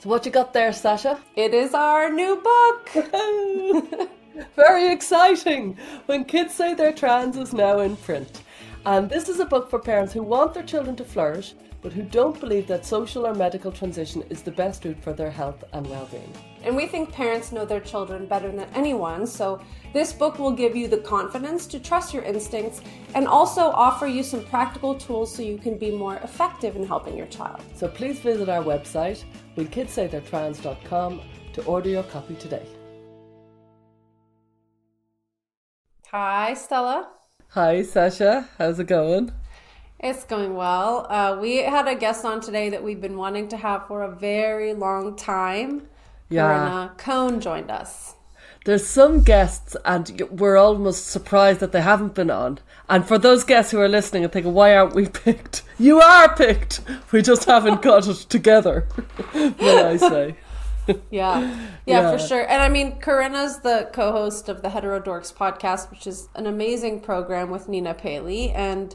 So what you got there, Sasha? It is our new book. Very exciting! When Kids Say They're Trans is now in print. And this is a book for parents who want their children to flourish, but who don't believe that social or medical transition is the best route for their health and well-being. And we think parents know their children better than anyone, so this book will give you the confidence to trust your instincts and also offer you some practical tools so you can be more effective in helping your child. So please visit our website, whenkidsaythey'retrans.com, to order your copy today. Hi, Stella. Hi, Sasha. How's it going? It's going well. Uh, we had a guest on today that we've been wanting to have for a very long time. Yeah. Corinna Cohn joined us. There's some guests, and we're almost surprised that they haven't been on. And for those guests who are listening and thinking, why aren't we picked? You are picked! We just haven't got it together, will I say. Yeah. yeah, Yeah. for sure. And I mean, Corinna's the co-host of the Heterodorks podcast, which is an amazing program with Nina Paley. And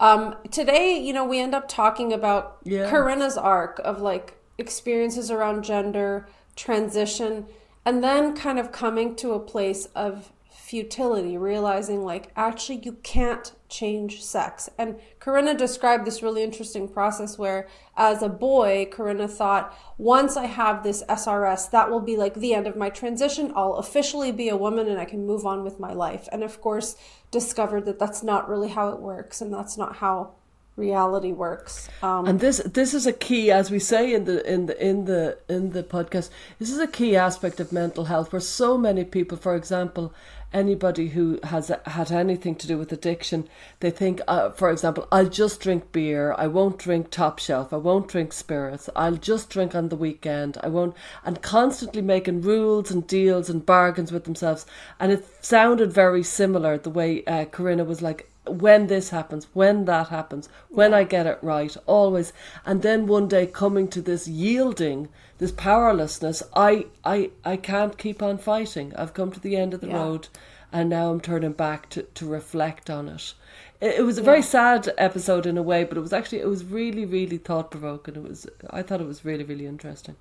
um, today, you know, we end up talking about Yeah. Corinna's arc of like experiences around gender, transition, and then kind of coming to a place of futility, realizing like actually you can't change sex. And Corinna described this really interesting process where as a boy, Corinna thought, once I have this SRS, that will be like the end of my transition. I'll officially be a woman and I can move on with my life. And of course, discovered that that's not really how it works and that's not how reality works. Um, And this this is a key, as we say in the in the in the in the podcast. This is a key aspect of mental health, where so many people, for example, anybody who has had anything to do with addiction, they think, uh, for example, I'll just drink beer. I won't drink top shelf. I won't drink spirits. I'll just drink on the weekend. I won't, and constantly making rules and deals and bargains with themselves. And it sounded very similar the way uh, Corinna was like when this happens, when that happens, when I get it right, always. And then one day coming to this yielding, this powerlessness, I, I, I can't keep on fighting. I've come to the end of the Yeah. road and now I'm turning back to, to reflect on it. It, it was a very sad episode in a way, but it was actually, it was really, really thought provoking. It was, I thought it was really, really interesting.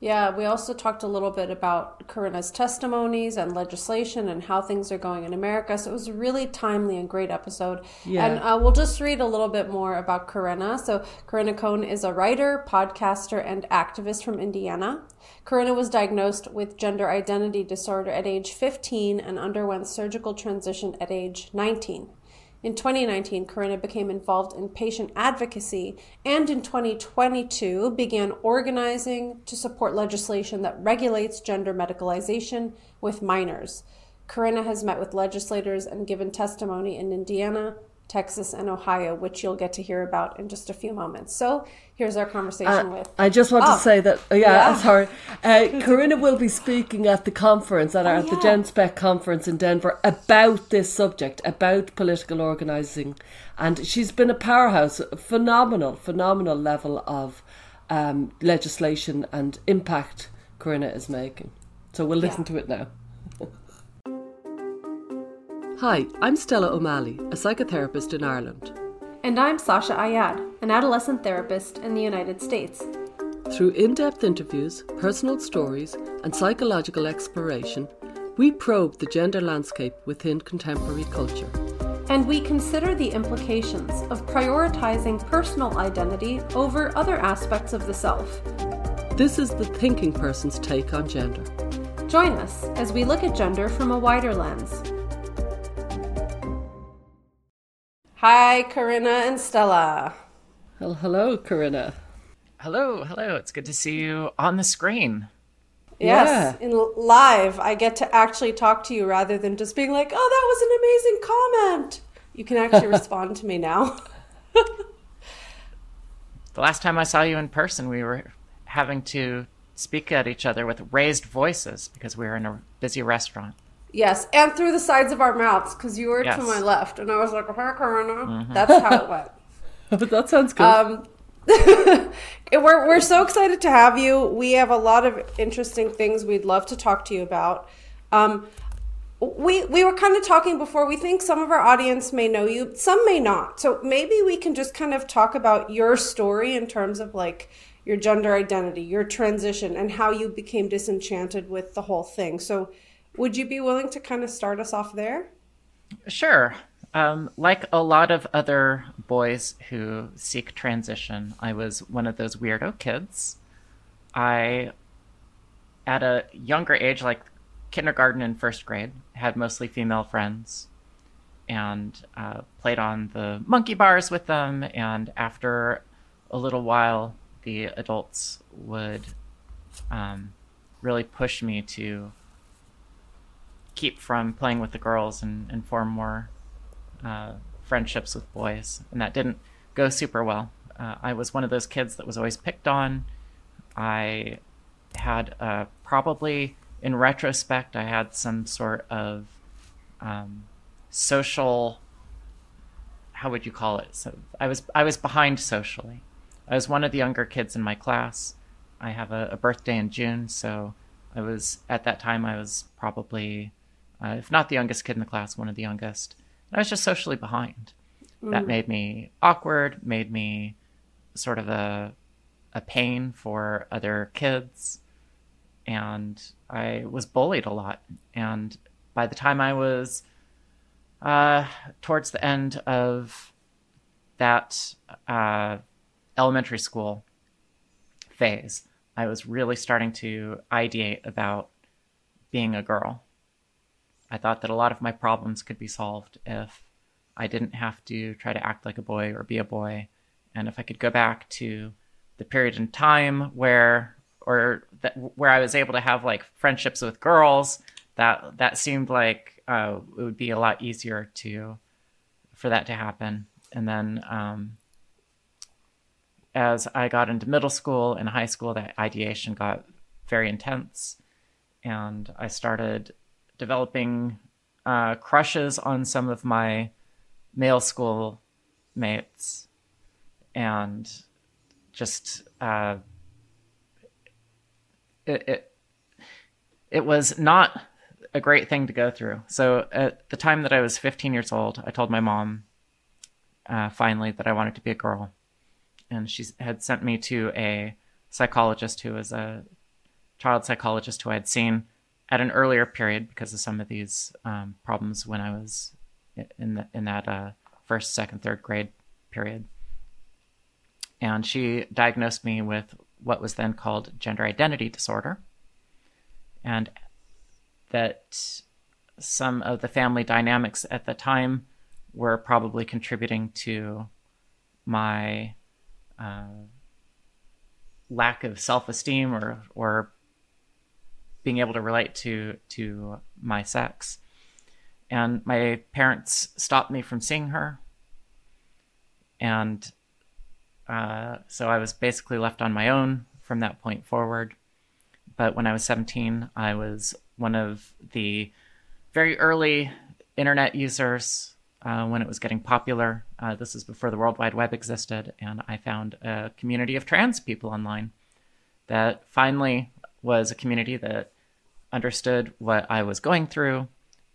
Yeah, we also talked a little bit about Corinna's testimonies and legislation and how things are going in America. So it was a really timely and great episode. Yeah. And uh, we'll just read a little bit more about Corinna. So, Corinna Cohn is a writer, podcaster, and activist from Indiana. Corinna was diagnosed with gender identity disorder at age 15 and underwent surgical transition at age 19. In 2019, Corinna became involved in patient advocacy and in 2022 began organizing to support legislation that regulates gender medicalization with minors. Corinna has met with legislators and given testimony in Indiana, Texas, and Ohio, which you'll get to hear about in just a few moments. So here's our conversation with. I just want Oh, to say that, uh, yeah, yeah. sorry. Uh, Corinna will be speaking at the conference, at, our, at the Oh. GenSpec conference in Denver, about this subject, about political organising. And she's been a powerhouse, phenomenal, phenomenal level of um, legislation and impact Corinna is making. So we'll listen Yeah. to it now. Hi, I'm Stella O'Malley, a psychotherapist in Ireland. And I'm Sasha Ayad, an adolescent therapist in the United States. Through in depth interviews, personal stories, and psychological exploration, we probe the gender landscape within contemporary culture. and we consider the implications of prioritizing personal identity over other aspects of the self. This is the thinking person's take on gender. Join us as we look at gender from a wider lens. Hi, Corinna and Stella. Well, hello, Corinna. Hello, hello. It's good to see you on the screen. Yes, Yeah. in live, I get to actually talk to you rather than just being like, "Oh, that was an amazing comment." You can actually respond to me now. The last time I saw you in person, we were having to speak at each other with raised voices because we were in a busy restaurant. Yes, and through the sides of our mouths because you were Yes. to my left, and I was like, "Hi, Corinna." That's how it went. But that sounds good. Um, we're we're so excited to have you. We have a lot of interesting things we'd love to talk to you about. Um, we we were kind of talking before. We think some of our audience may know you, some may not. So maybe we can just kind of talk about your story in terms of like your gender identity, your transition, and how you became disenchanted with the whole thing. So, would you be willing to kind of start us off there? Sure. Um, like a lot of other boys who seek transition, I was one of those weirdo kids. I, at a younger age, like kindergarten and first grade, had mostly female friends and uh, played on the monkey bars with them. And after a little while, the adults would um, really push me to keep from playing with the girls and, and form more uh, friendships with boys. And that didn't go super well. Uh, I was one of those kids that was always picked on. I had uh, probably, in retrospect, I had some sort of um, social. How would you call it? So I was I was behind socially. I was one of the younger kids in my class. I have a, a birthday in June, so I was at that time I was probably, uh, if not the youngest kid in the class, one of the youngest. And I was just socially behind. Mm. That made me awkward, made me sort of a a pain for other kids, and I was bullied a lot. And by the time I was uh, towards the end of that uh, elementary school phase, I was really starting to ideate about being a girl. I thought that a lot of my problems could be solved if I didn't have to try to act like a boy or be a boy. And if I could go back to the period in time where or that where I was able to have like friendships with girls, that that seemed like uh, it would be a lot easier to for that to happen. And then um, as I got into middle school and high school, that ideation got very intense, and I started developing uh, crushes on some of my male school mates, and just uh, it, it it was not a great thing to go through. So at the time that I was 15 years old, I told my mom uh, finally that I wanted to be a girl, and she had sent me to a psychologist who was a child psychologist who I had seen at an earlier period because of some of these um, problems when I was in the, in that uh, first, second, third grade period. And she diagnosed me with what was then called gender identity disorder, and that some of the family dynamics at the time were probably contributing to my uh, lack of self-esteem or or being able to relate to to my sex. And my parents stopped me from seeing her, and uh, so I was basically left on my own from that point forward. But when I was 17, I was one of the very early internet users uh, when it was getting popular. Uh, this is before the World Wide Web existed, and I found a community of trans people online that finally was a community that understood what I was going through.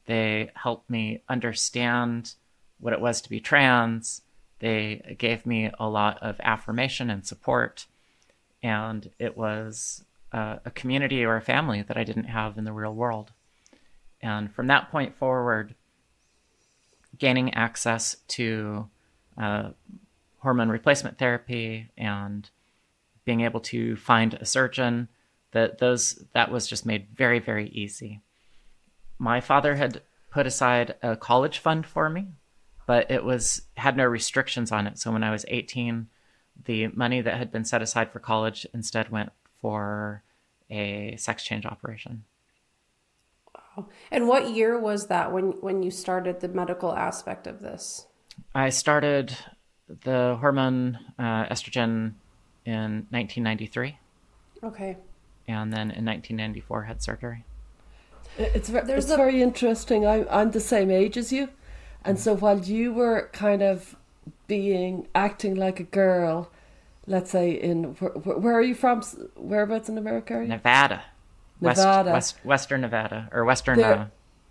They helped me understand what it was to be trans. They gave me a lot of affirmation and support. And it was uh, a community or a family that I didn't have in the real world. And from that point forward, gaining access to uh, hormone replacement therapy and being able to find a surgeon that those that was just made very very easy. My father had put aside a college fund for me but it was had no restrictions on it. So when i was 18 the money that had been set aside for college instead went for a sex change operation. Wow and what year was that when when you started the medical aspect of this? I started the hormone uh, estrogen in 1993 okay and then in 1994 had surgery. It's, it's a... very interesting. I'm, I'm the same age as you. And so while you were kind of being, acting like a girl, let's say in, where, where are you from? Whereabouts in America are you? Nevada. Nevada. West, West, Western Nevada, or Western there, uh,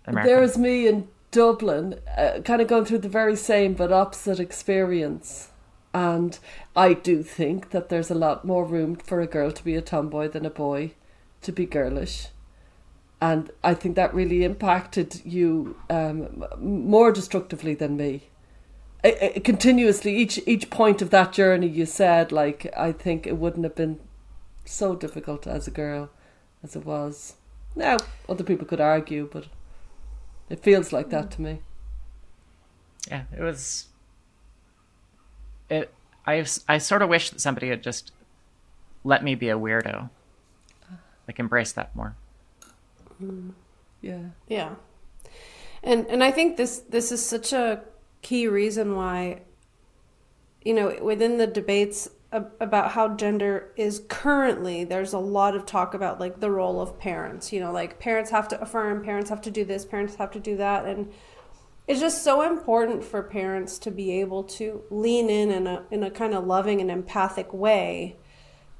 America. There's me in Dublin, uh, kind of going through the very same but opposite experience. And I do think that there's a lot more room for a girl to be a tomboy than a boy to be girlish. And I think that really impacted you um, more destructively than me. It, it, continuously, each each point of that journey, you said, like, I think it wouldn't have been so difficult as a girl as it was. Now, other people could argue, but it feels like that to me. Yeah, it was. It. I. I sort of wish that somebody had just let me be a weirdo. Like embrace that more. Mm, yeah. Yeah. And and I think this this is such a key reason why you know within the debates about how gender is currently there's a lot of talk about like the role of parents you know like parents have to affirm parents have to do this parents have to do that and it's just so important for parents to be able to lean in in a in a kind of loving and empathic way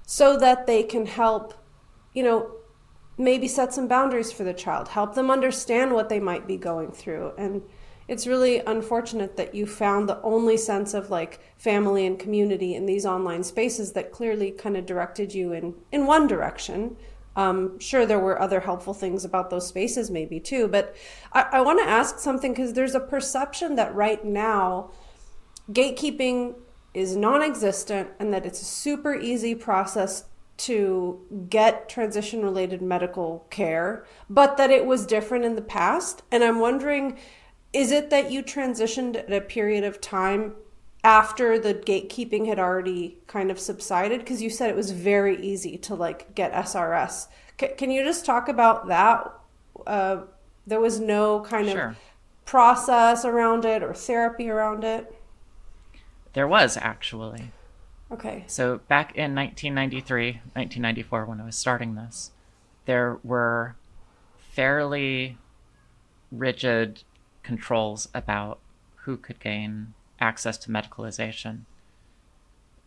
so that they can help you know maybe set some boundaries for the child help them understand what they might be going through. And it's really unfortunate that you found the only sense of like family and community in these online spaces that clearly kind of directed you in in one direction um, sure there were other helpful things about those spaces maybe too but i, I want to ask something because there's a perception that right now gatekeeping is non-existent and that it's a super easy process to get transition related medical care but that it was different in the past. And i'm wondering is it that you transitioned at a period of time after the gatekeeping had already kind of subsided because you said it was very easy to like get srs C- can you just talk about that uh, there was no kind Sure. of process around it or therapy around it There was actually. okay So back in 1993, 1994, when I was starting this, there were fairly rigid controls about who could gain access to medicalization.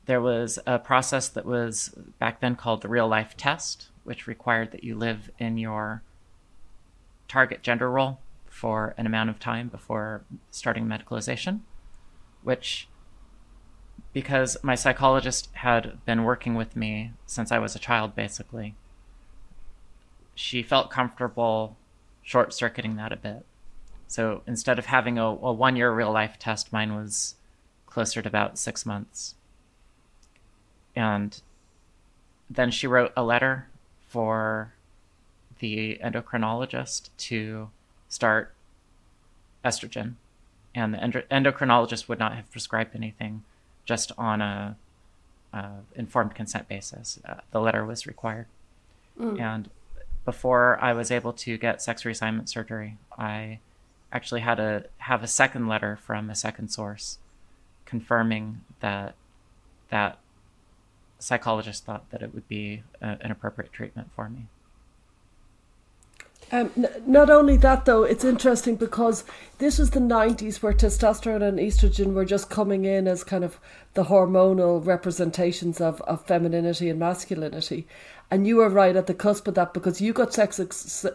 There was a process that was back then called the real life test, which required that you live in your target gender role for an amount of time before starting medicalization, which because my psychologist had been working with me since I was a child, basically. She felt comfortable short circuiting that a bit. So instead of having a, a one year real life test, mine was closer to about six months. And then she wrote a letter for the endocrinologist to start estrogen. And the endo- endocrinologist would not have prescribed anything just on a, a informed consent basis. Uh, the letter was required. And before I was able to get sex reassignment surgery, I actually had to have a second letter from a second source confirming that that psychologist thought that it would be a, an appropriate treatment for me. Um, n- not only that, though, it's interesting because this was the 90s where testosterone and estrogen were just coming in as kind of the hormonal representations of, of femininity and masculinity. And you were right at the cusp of that because you got sex, ex-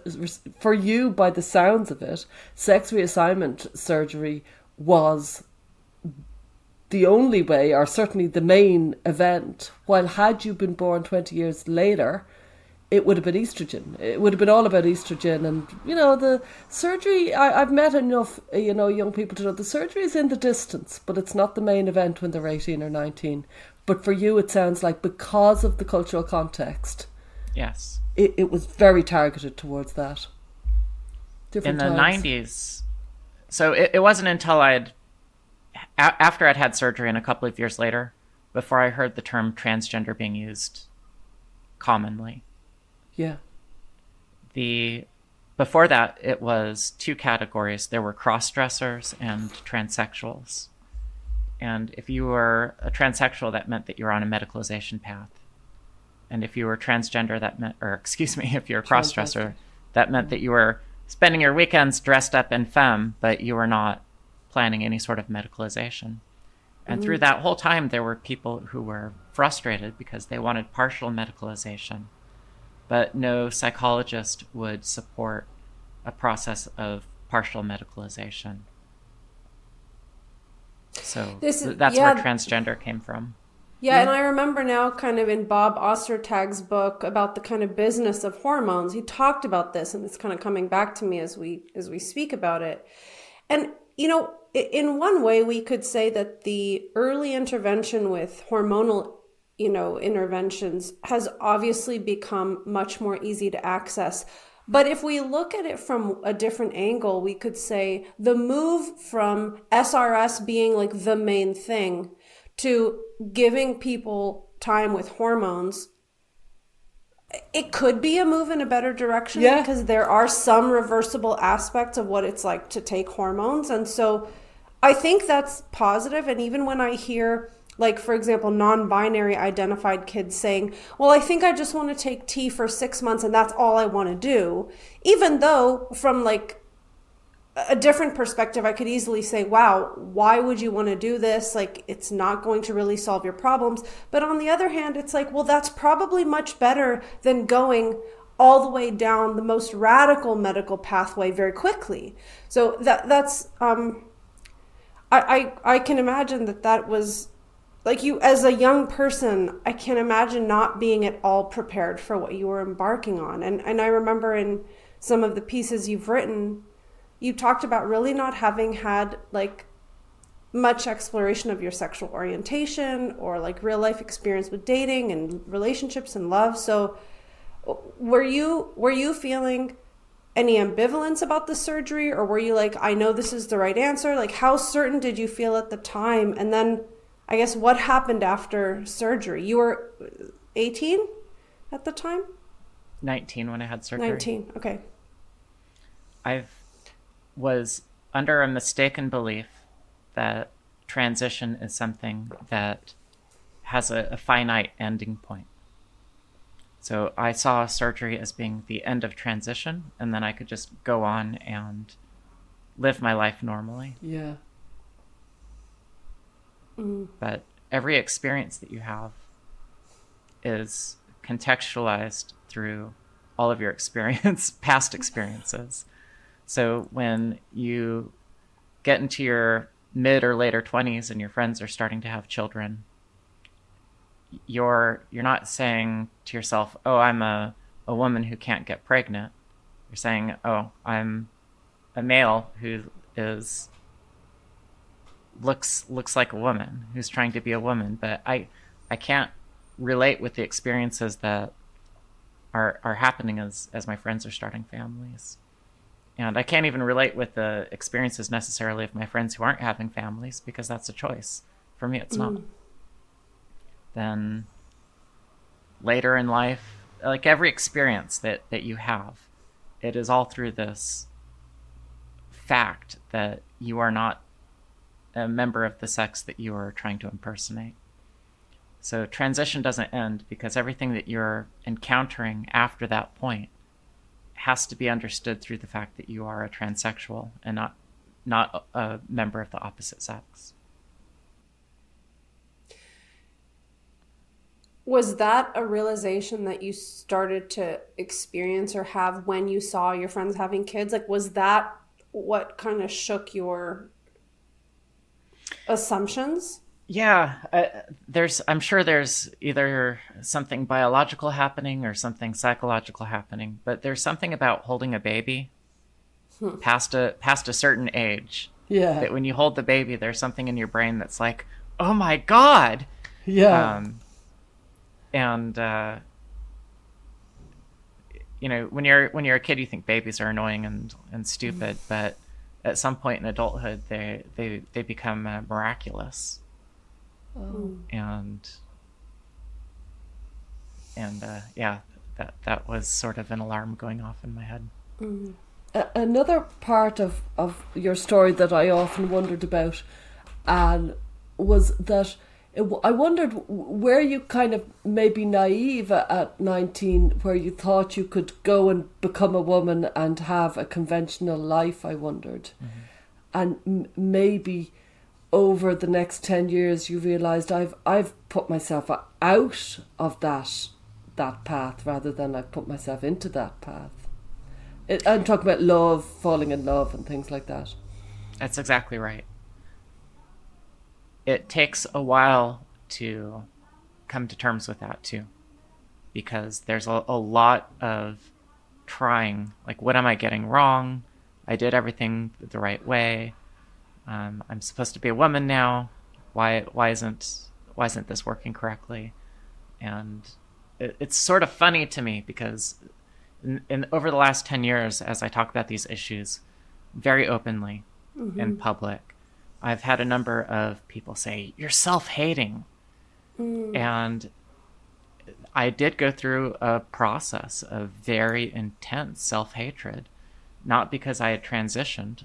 for you, by the sounds of it, sex reassignment surgery was the only way, or certainly the main event. While had you been born 20 years later, it would have been estrogen. It would have been all about estrogen, and you know the surgery. I, I've met enough, you know, young people to know the surgery is in the distance, but it's not the main event when they're eighteen or nineteen. But for you, it sounds like because of the cultural context, Yes. it, it was very targeted towards that. in Different the times. 90s so it, it wasn't until i'd a- after i'd had surgery and a couple of years later before i heard the term transgender being used commonly Yeah, the before that it was two categories. There were cross-dressers and transsexuals. And if you were a transsexual that meant that you were on a medicalization path. And if you were transgender that meant or excuse me if you're a cross-dresser that meant that you were spending your weekends dressed up in femme but you were not planning any sort of medicalization. And through mm. that whole time there were people who were frustrated because they wanted partial medicalization but no psychologist would support a process of partial medicalization. So This is- that's yeah. where transgender came from. Yeah, and I remember now kind of in Bob Ostertag's book about the kind of business of hormones, he talked about this and it's kind of coming back to me as we as we speak about it. And you know, in one way we could say that the early intervention with hormonal you know, interventions has obviously become much more easy to access. But if we look at it from a different angle, we could say the move from SRS being like the main thing to giving people time with hormones it could be a move in a better direction Yeah. because there are some reversible aspects of what it's like to take hormones and so i think that's positive and even when i hear like for example non-binary identified kids saying well i think i just want to take T for six months and that's all i want to do even though from like a different perspective, I could easily say, wow, why would you want to do this? Like, it's not going to really solve your problems. But on the other hand, it's like, well, that's probably much better than going all the way down the most radical medical pathway very quickly. So that that's um, I, I I can imagine that that was like you as a young person. I can imagine not being at all prepared for what you were embarking on. And and I remember in some of the pieces you've written you talked about really not having had like much exploration of your sexual orientation or like real life experience with dating and relationships and love so were you were you feeling any ambivalence about the surgery or were you like i know this is the right answer like how certain did you feel at the time and then i guess what happened after surgery you were 18 at the time 19 when I had surgery. 19 okay I was under a mistaken belief that transition is something that has a, a finite ending point. So I saw surgery as being the end of transition, and then I could just go on and live my life normally. Yeah. But every experience that you have is contextualized through all of your experience, past experiences. So when you get into your mid or later 20s and your friends are starting to have children, you're you're not saying to yourself, "Oh, I'm a a woman who can't get pregnant." You're saying, "Oh, I'm a male who is looks looks like a woman who's trying to be a woman, but I I can't relate with the experiences that are are happening as as my friends are starting families. And I can't even relate with the experiences necessarily of my friends who aren't having families because that's a choice. For me it's not. Mm. Then later in life, like every experience that that you have, it is all through this fact that you are not a member of the sex that you are trying to impersonate. So transition doesn't end because everything that you're encountering after that point has to be understood through the fact that you are a transsexual and not not a member of the opposite sex. Was that a realization that you started to experience or have when you saw your friends having kids? Like, was that what kind of shook your assumptions? Yeah, uh, there's. I'm sure there's either something biological happening or something psychological happening, but there's something about holding a baby past a past a certain age Yeah. that when you hold the baby, there's something in your brain that's like, "Oh my god!" yeah. Um, and uh, you know, when you're when you're a kid, you think babies are annoying and and stupid, but at some point in adulthood, they they they become uh, miraculous oh. and and uh, yeah, that that was sort of an alarm going off in my head. A- another part of, of your story that I often wondered about, and was that I wondered w- were you kind of maybe naive at nineteen, where you thought you could go and become a woman and have a conventional life. I wondered, mm-hmm. and m- maybe over the next 10 years you realized I've I've put myself out of that that path rather than I've put myself into that path. It, I'm talking about love, falling in love and things like that. That's exactly right. It takes a while to come to terms with that too, because there's a, a lot of trying. Like, what am I getting wrong? I did everything the right way. Um, I'm supposed to be a woman now. Why why isn't why isn't this working correctly? And it, it's sort of funny to me because in, in, over the last 10 years as I talk about these issues very openly mm-hmm. in public, I've had a number of people say you're self-hating. Mm. And I did go through a process of very intense self-hatred, not because I had transitioned,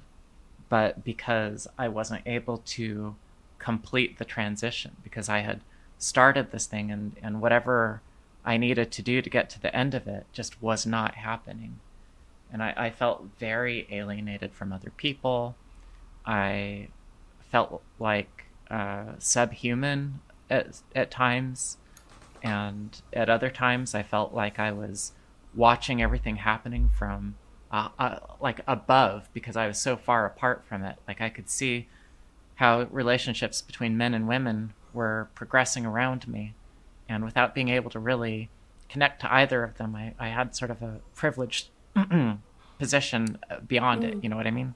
but because I wasn't able to complete the transition because I had started this thing and, and whatever I needed to do to get to the end of it just was not happening. And I, I felt very alienated from other people. I felt like uh, subhuman at, at times. And at other times, I felt like I was watching everything happening from uh, uh, like above because I was so far apart from it. Like I could see how relationships between men and women were progressing around me. And without being able to really connect to either of them, I, I had sort of a privileged position beyond mm. it. You know what I mean?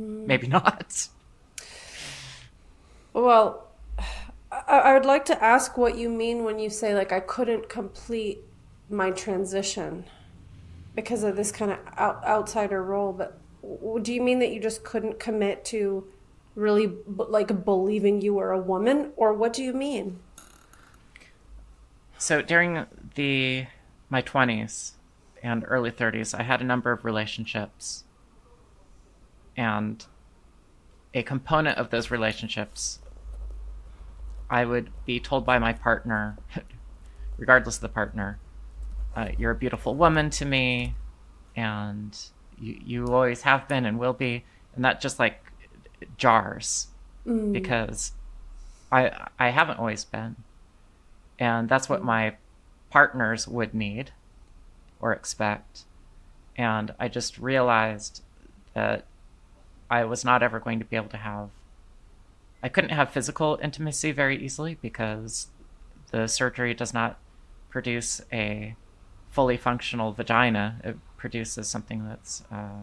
Mm. Maybe not. Well, I, would like to ask what you mean when you say, like, I couldn't complete my transition because of this kind of out, outsider role. But do you mean that you just couldn't commit to really like believing you were a woman, or what do you mean? So during the my 20s and early 30s, I had a number of relationships. And a component of those relationships, I would be told by my partner, regardless of the partner, uh, you're a beautiful woman to me, and you, you always have been and will be. And that just like jars mm. because I I haven't always been. And that's what mm. my partners would need or expect. And I just realized that I was not ever going to be able to have I couldn't have physical intimacy very easily because the surgery does not produce a fully functional vagina. It produces something that's uh,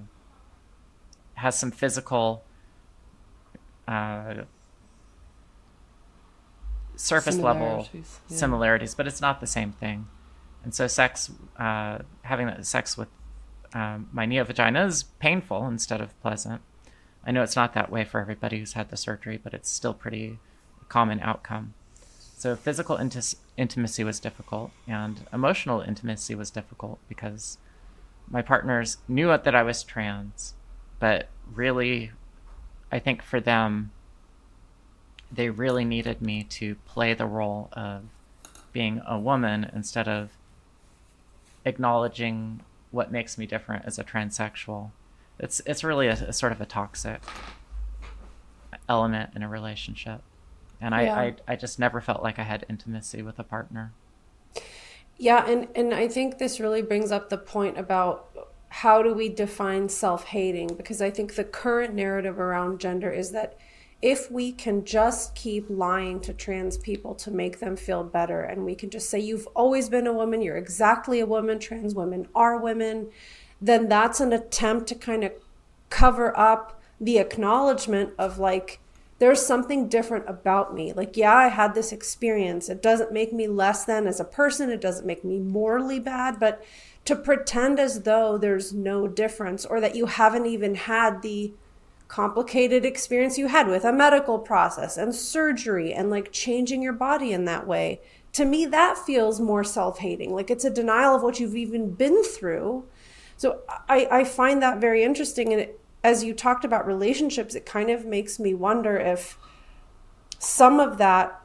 has some physical uh, surface level yeah. similarities, but it's not the same thing. And so, sex, uh, having sex with um, my neo vagina is painful instead of pleasant. I know it's not that way for everybody who's had the surgery, but it's still pretty common outcome. So, physical inti- intimacy was difficult, and emotional intimacy was difficult because my partners knew that I was trans, but really I think for them, they really needed me to play the role of being a woman instead of acknowledging what makes me different as a transsexual. It's it's really a, a sort of a toxic element in a relationship, and I, yeah. I I just never felt like I had intimacy with a partner. Yeah, and and I think this really brings up the point about how do we define self hating? Because I think the current narrative around gender is that if we can just keep lying to trans people to make them feel better, and we can just say, you've always been a woman, you're exactly a woman, trans women are women, then that's an attempt to kind of cover up the acknowledgement of like, there's something different about me. Like, yeah, I had this experience. It doesn't make me less than as a person, it doesn't make me morally bad, but to pretend as though there's no difference or that you haven't even had the complicated experience you had with a medical process and surgery and like changing your body in that way. To me, that feels more self hating. Like it's a denial of what you've even been through. So I, I find that very interesting. And it, as you talked about relationships, it kind of makes me wonder if some of that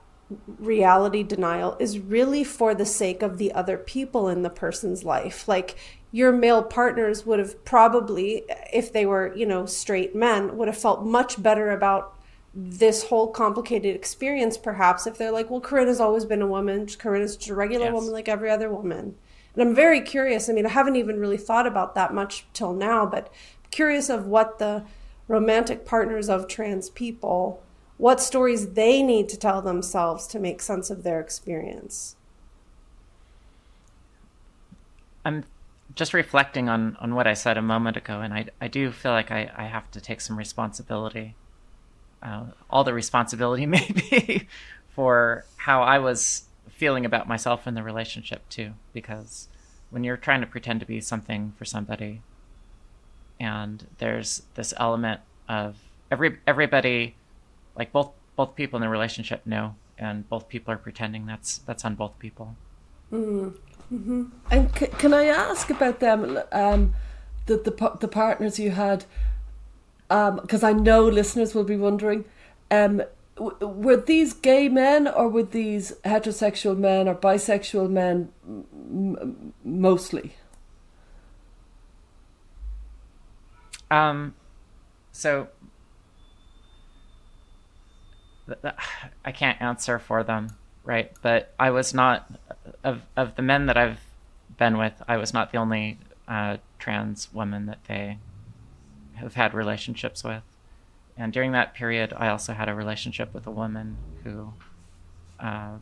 reality denial is really for the sake of the other people in the person's life. Like your male partners would have probably, if they were, you know, straight men, would have felt much better about this whole complicated experience, perhaps, if they're like, well, Corinna's always been a woman. Corinna's just a regular yes. woman like every other woman. And I'm very curious. I mean, I haven't even really thought about that much till now, but curious of what the romantic partners of trans people what stories they need to tell themselves to make sense of their experience. I'm just reflecting on, on what I said a moment ago, and I, I do feel like I, I have to take some responsibility. Uh, all the responsibility, maybe, for how I was feeling about myself in the relationship, too. Because when you're trying to pretend to be something for somebody, and there's this element of every everybody like both both people in the relationship know and both people are pretending that's that's on both people mm. hmm and c- can i ask about them um the the, the partners you had um because i know listeners will be wondering um were these gay men or were these heterosexual men or bisexual men m- mostly um so I can't answer for them, right? But I was not of of the men that I've been with. I was not the only uh, trans woman that they have had relationships with. And during that period, I also had a relationship with a woman who uh,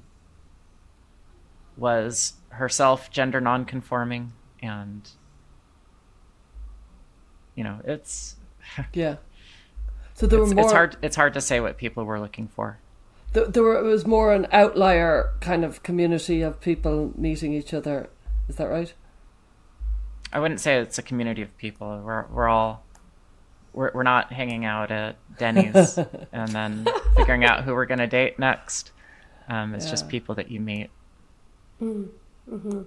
was herself gender nonconforming, and you know, it's yeah. So there it's, were more. It's hard. It's hard to say what people were looking for. There, there were, it was more an outlier kind of community of people meeting each other. Is that right? I wouldn't say it's a community of people. We're we're all we're we're not hanging out at Denny's and then figuring out who we're gonna date next. Um, it's yeah. just people that you meet. Mm. Mm-hmm.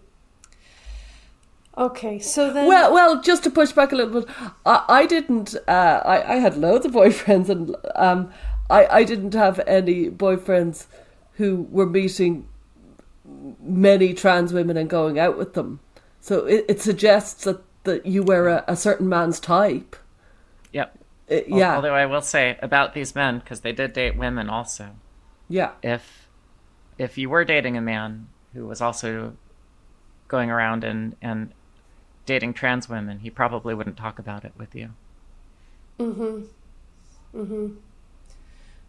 Okay, so then. Well, well, just to push back a little bit, I, I didn't. Uh, I, I had loads of boyfriends, and um, I, I didn't have any boyfriends who were meeting many trans women and going out with them. So it, it suggests that, that you were a, a certain man's type. Yep. Uh, yeah. Although I will say about these men, because they did date women also. Yeah. If if you were dating a man who was also going around and and dating trans women, he probably wouldn't talk about it with you. Mm-hmm. Mm-hmm.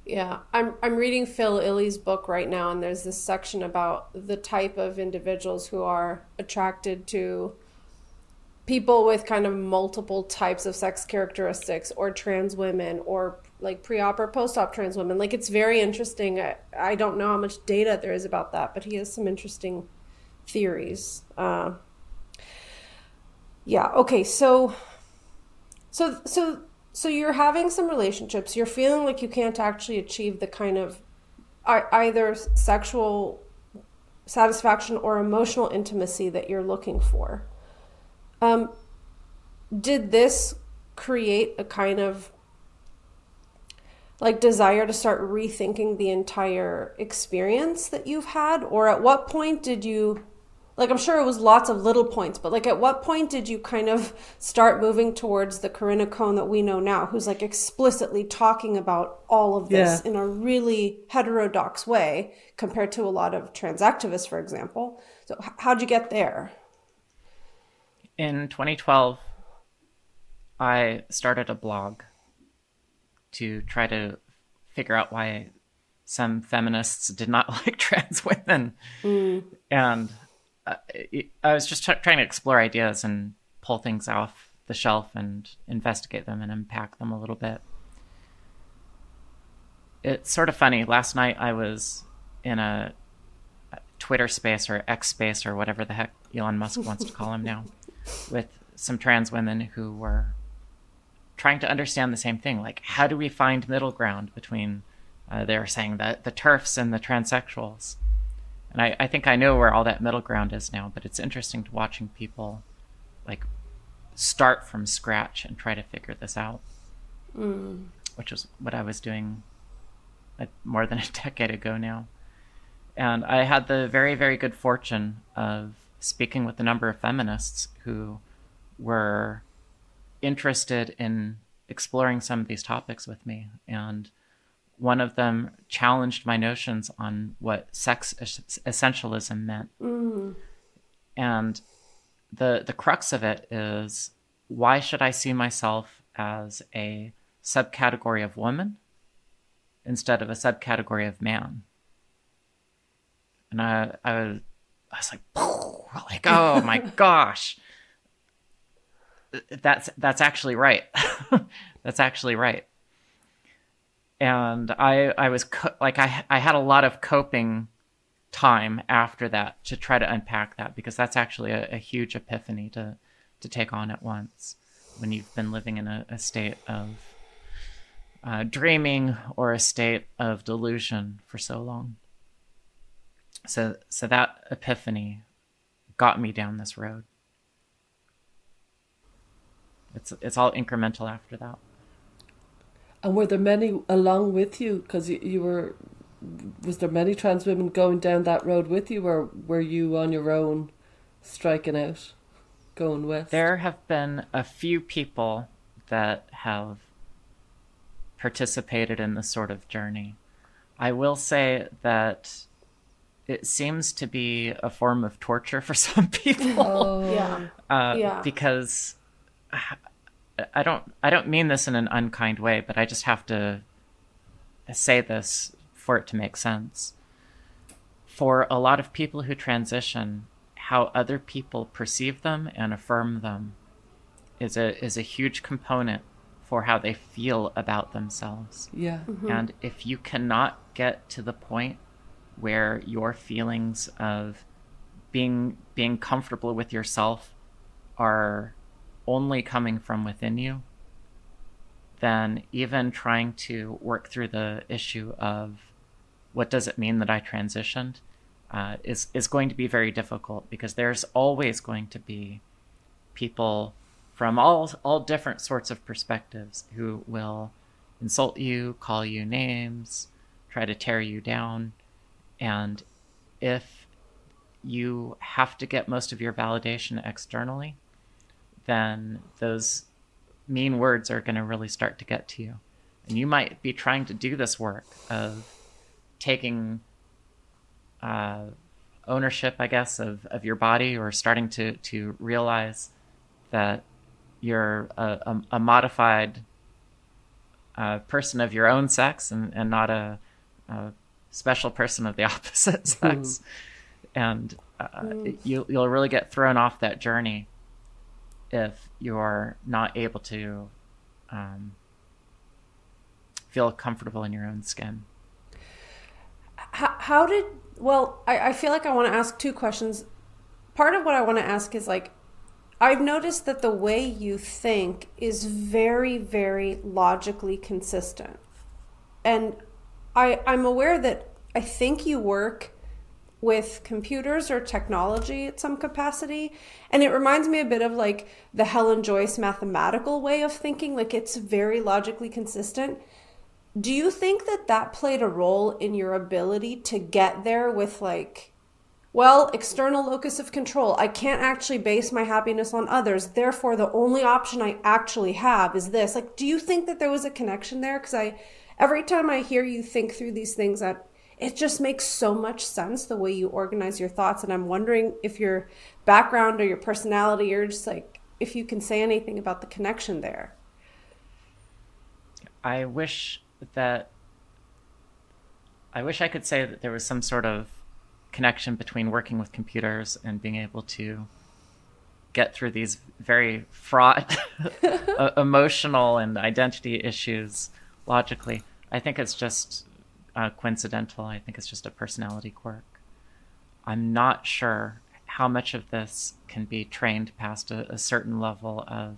Yeah, I'm I'm reading Phil Illy's book right now, and there's this section about the type of individuals who are attracted to people with kind of multiple types of sex characteristics, or trans women, or like pre-op or post-op trans women. Like it's very interesting. I, I don't know how much data there is about that, but he has some interesting theories. Uh, yeah. Okay. So, so, so, so you're having some relationships. You're feeling like you can't actually achieve the kind of either sexual satisfaction or emotional intimacy that you're looking for. Um, did this create a kind of like desire to start rethinking the entire experience that you've had or at what point did you like I'm sure it was lots of little points, but like at what point did you kind of start moving towards the Corinna Cohn that we know now, who's like explicitly talking about all of this yeah. in a really heterodox way compared to a lot of trans activists, for example. So how'd you get there? In 2012, I started a blog to try to figure out why some feminists did not like trans women. Mm. And I was just trying to explore ideas and pull things off the shelf and investigate them and unpack them a little bit. It's sort of funny. Last night I was in a Twitter space or X space or whatever the heck Elon Musk wants to call him now, with some trans women who were trying to understand the same thing. Like, how do we find middle ground between, uh, they were saying, the, the turfs and the transsexuals? And I, I think I know where all that middle ground is now, but it's interesting to watching people like start from scratch and try to figure this out. Mm. Which is what I was doing like, more than a decade ago now. And I had the very, very good fortune of speaking with a number of feminists who were interested in exploring some of these topics with me. And one of them challenged my notions on what sex essentialism meant. Mm. And the the crux of it is why should I see myself as a subcategory of woman instead of a subcategory of man. And I, I was, I was like, like, oh my gosh, that's that's actually right. that's actually right. And I, I was co- like, I, I had a lot of coping time after that to try to unpack that because that's actually a, a huge epiphany to, to take on at once when you've been living in a, a state of uh, dreaming or a state of delusion for so long. So, so that epiphany got me down this road. It's it's all incremental after that. And were there many along with you? Because you, you were, was there many trans women going down that road with you, or were you on your own, striking out, going west? There have been a few people that have participated in this sort of journey. I will say that it seems to be a form of torture for some people. Oh, Yeah. uh, Yeah. because I don't I don't mean this in an unkind way, but I just have to say this for it to make sense. For a lot of people who transition, how other people perceive them and affirm them is a is a huge component for how they feel about themselves. yeah. And if you cannot get to the point where your feelings of being being comfortable with yourself are only coming from within you, then even trying to work through the issue of what does it mean that I transitioned uh, is is going to be very difficult because there's always going to be people from all all different sorts of perspectives who will insult you, call you names, try to tear you down, and if you have to get most of your validation externally, then those mean words are going to really start to get to you. And you might be trying to do this work of taking uh, ownership, I guess, of, of your body or starting to, to realize that you're a, a, a modified uh, person of your own sex and, and not a, a special person of the opposite sex. And uh, you, you'll really get thrown off that journey if you're not able to um, feel comfortable in your own skin. how, how did well I, I feel like i want to ask two questions part of what i want to ask is like i've noticed that the way you think is very very logically consistent and i i'm aware that i think you work with computers or technology at some capacity and it reminds me a bit of like the helen joyce mathematical way of thinking like it's very logically consistent. Do you think that that played a role in your ability to get there with like well external locus of control? I can't actually base my happiness on others therefore the only option i actually have is this. Like do you think that there was a connection there? Because i every time i hear you think through these things that it just makes so much sense the way you organize your thoughts and i'm wondering if your background or your personality or just like if you can say anything about the connection there I wish that I wish I could say that there was some sort of connection between working with computers and being able to get through these very fraught emotional and identity issues logically. I think it's just uh, coincidental. I think it's just a personality quirk. I'm not sure how much of this can be trained past a, a certain level of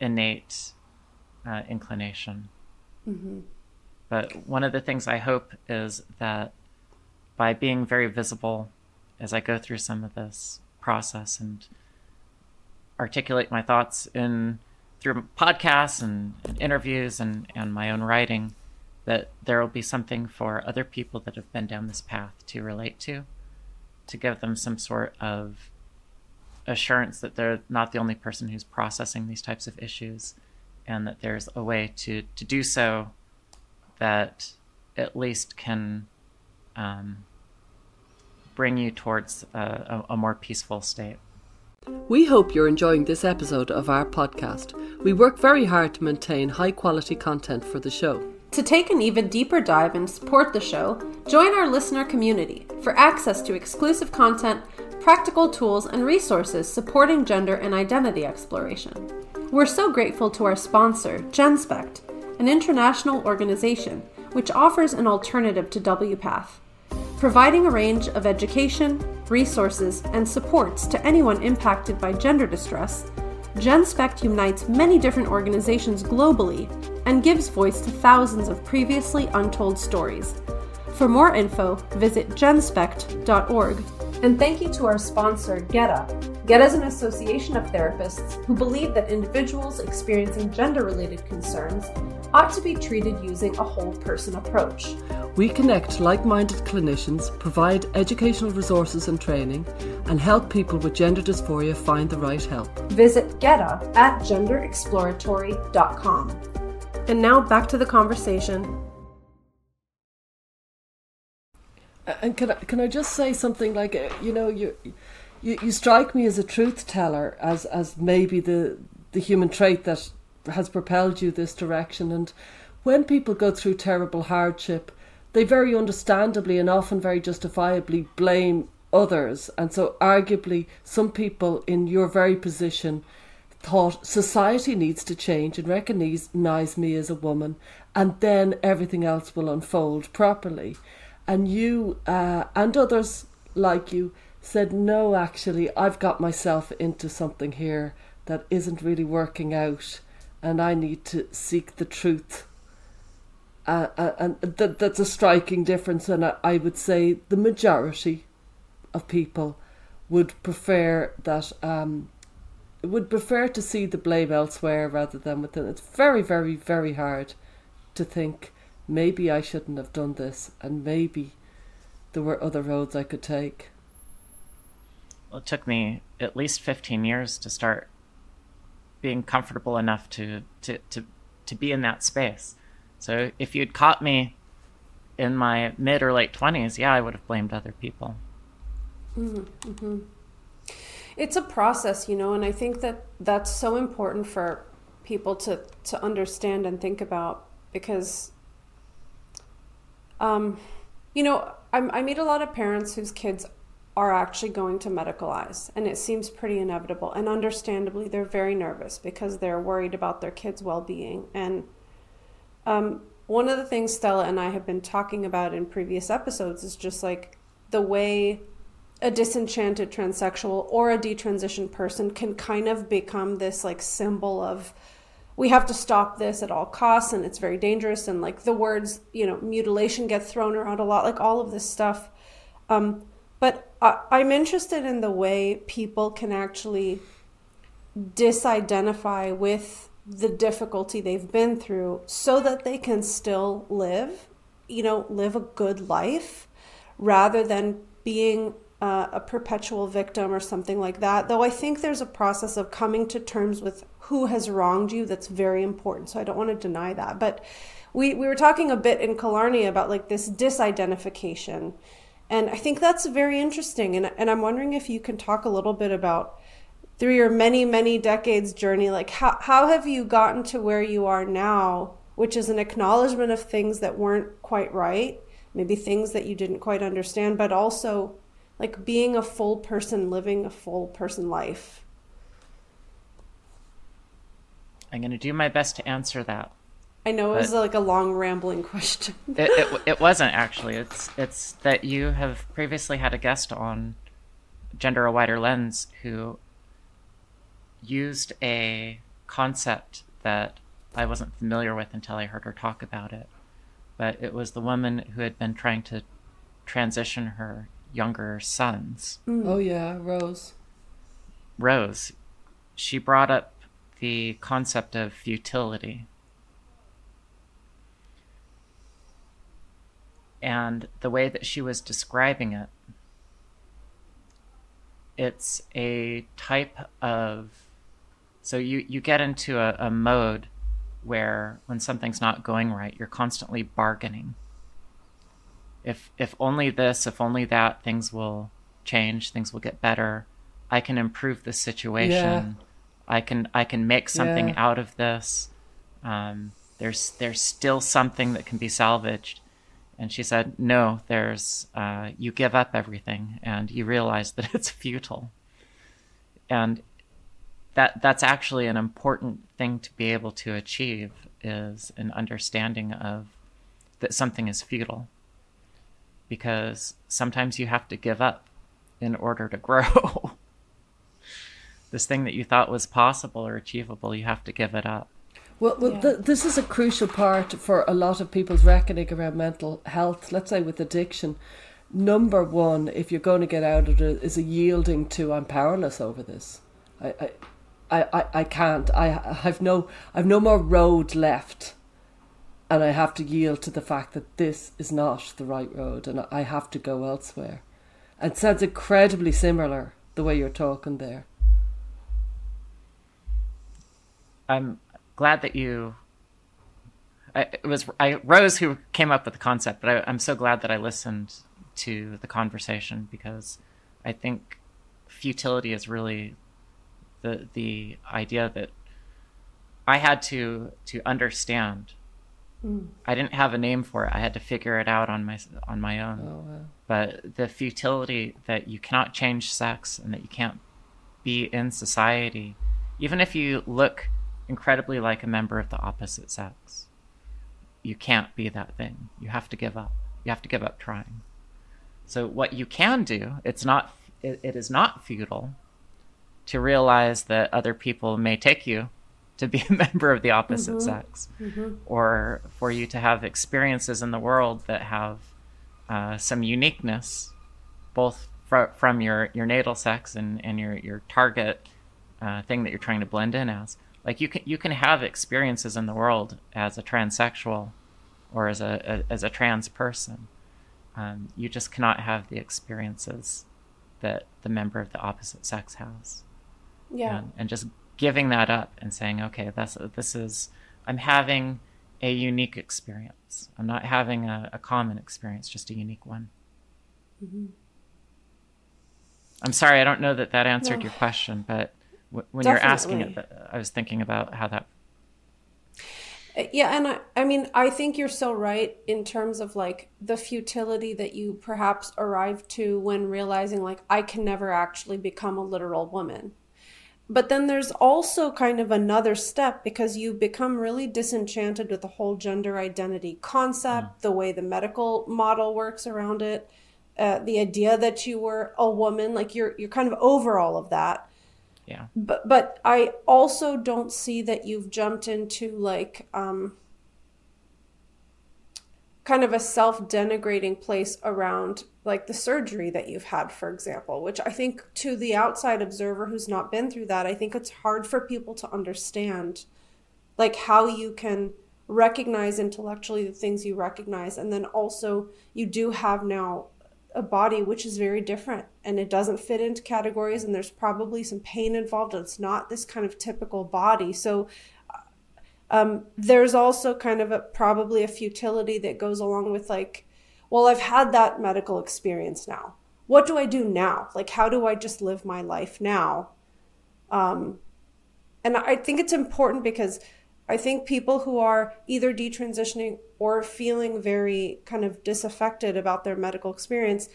innate uh, inclination. But one of the things I hope is that by being very visible as I go through some of this process and articulate my thoughts in through podcasts and, interviews and, and my own writing, that there will be something for other people that have been down this path to relate to, to give them some sort of assurance that they're not the only person who's processing these types of issues and that there's a way to, to do so that at least can um, bring you towards a, a more peaceful state. We hope you're enjoying this episode of our podcast. We work very hard to maintain high quality content for the show. To take an even deeper dive and support the show, join our listener community for access to exclusive content, practical tools, and resources supporting gender and identity exploration. We're so grateful to our sponsor, GenSpect, an international organization which offers an alternative to WPATH, providing a range of education, resources, and supports to anyone impacted by gender distress. GenSpect unites many different organizations globally and gives voice to thousands of previously untold stories. For more info, visit genspect.org. And thank you to our sponsor, GETA. GETA is an association of therapists who believe that individuals experiencing gender related concerns ought to be treated using a whole person approach. We connect like minded clinicians, provide educational resources and training, and help people with gender dysphoria find the right help. Visit GETA at genderexploratory.com. And now back to the conversation. And can I, can I just say something like uh, you know you, you you strike me as a truth teller as as maybe the the human trait that has propelled you this direction. And when people go through terrible hardship they very understandably and often very justifiably blame others. And so arguably some people in your very position thought society needs to change and recognize me as a woman and then everything else will unfold properly. And you uh, and others like you said, no, actually, I've got myself into something here that isn't really working out, and I need to seek the truth. Uh, uh, and that that's a striking difference, and I, I would say the majority of people would prefer that um, would prefer to see the blame elsewhere rather than within. It's very, very, very hard to think maybe I shouldn't have done this, and maybe there were other roads I could take. Well, it took me at least 15 years to start being comfortable enough to, to, to, to be in that space. So if you'd caught me in my mid or late 20s, yeah, I would have blamed other people. Mm-hmm. mm-hmm. It's a process, you know, and I think that that's so important for people to, to understand and think about because, um, you know, I'm, I meet a lot of parents whose kids are actually going to medicalize, and it seems pretty inevitable. And understandably, they're very nervous because they're worried about their kids' well being. And um, one of the things Stella and I have been talking about in previous episodes is just like the way a disenchanted transsexual or a detransitioned person can kind of become this like symbol of we have to stop this at all costs and it's very dangerous and like the words you know mutilation get thrown around a lot like all of this stuff um, but I, i'm interested in the way people can actually disidentify with the difficulty they've been through so that they can still live you know live a good life rather than being uh, a perpetual victim or something like that. Though i think there's a process of coming to terms with who has wronged you that's very important. So i don't want to deny that. But we, we were talking a bit in Killarney about like this disidentification and i think that's very interesting and, and i'm wondering if you can talk a little bit about through your many many decades journey like how, how have you gotten to where you are now which is an acknowledgement of things that weren't quite right maybe things that you didn't quite understand but also like being a full person living a full person life I'm going to do my best to answer that. I know it was like a long rambling question. it, it, it wasn't actually. It's it's that you have previously had a guest on Gender a Wider Lens who used a concept that I wasn't familiar with until I heard her talk about it. But it was the woman who had been trying to transition her younger sons. Mm. Oh yeah, Rose. Rose. She brought up the concept of futility. And the way that she was describing it, it's a type of. So you, you get into a, a mode where when something's not going right, you're constantly bargaining. If, if only this, if only that, things will change, things will get better. I can improve the situation. Yeah I can I can make something yeah. out of this. Um, there's there's still something that can be salvaged and she said no there's uh, you give up everything and you realize that it's futile. And that that's actually an important thing to be able to achieve is an understanding of that something is futile. Because sometimes you have to give up in order to grow. This thing that you thought was possible or achievable you have to give it up well, well Yeah. th- this is a crucial part for a lot of people's reckoning around mental health. Let's say with addiction, number one, if you're going to get out of it, is a yielding to I'm powerless over this. I, I, I, I, I can't. I, I've no, I've no more road left, and I have to yield to the fact that this is not the right road, and I have to go elsewhere. And it sounds incredibly similar the way you're talking there. I'm glad that you. I, it was I Rose who came up with the concept, but I, I'm so glad that I listened to the conversation because I think futility is really the the idea that I had to to understand. Hmm. I didn't have a name for it. I had to figure it out on my on my own. Oh, wow. But the futility that you cannot change sex and that you can't be in society, even if you look incredibly like a member of the opposite sex, you can't be that thing. You have to give up. You have to give up trying. So what you can do, it's not it, it is not futile to realize that other people may take you to be a member of the opposite sex or for you to have experiences in the world that have uh, some uniqueness both fr- from your, your natal sex and, and your, your target uh, thing that you're trying to blend in as like you can you can have experiences in the world as a transsexual or as a, a as a trans person. Um, you just cannot have the experiences that the member of the opposite sex has. Yeah. and, and just giving that up and saying okay that's this is i'm having a unique experience. I'm not having a, a common experience just a unique one. I'm sorry i don't know that that answered No. your question but when you're asking it i was thinking about how that Yeah, and I, I mean, I think you're so right in terms of like the futility that you perhaps arrive to when realizing like I can never actually become a literal woman. But then there's also kind of another step because you become really disenchanted with the whole gender identity concept, the way the medical model works around it, uh, the idea that you were a woman, like you're you're kind of over all of that yeah. But but I also don't see that you've jumped into like um kind of a self-denigrating place around like the surgery that you've had for example which I think to the outside observer who's not been through that I think it's hard for people to understand like how you can recognize intellectually the things you recognize. And then also you do have now a body which is very different and it doesn't fit into categories and there's probably some pain involved it's not this kind of typical body. So um, there's also kind of a probably a futility that goes along with like well i've had that medical experience now. What do i do now? Like how do i just live my life now? Um, and i think it's important because i think people who are either detransitioning or feeling very kind of disaffected about their medical experience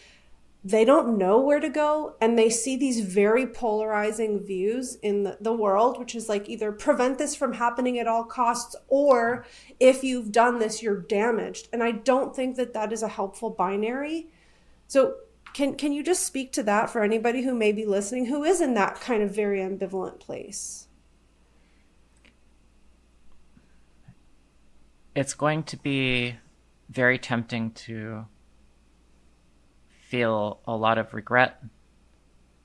they don't know where to go and they see these very polarizing views in the, the world which is like either prevent this from happening at all costs or if you've done this you're damaged. And i don't think that that is a helpful binary. So can can you just speak to that for anybody who may be listening who is in that kind of very ambivalent place? It's going to be very tempting to feel a lot of regret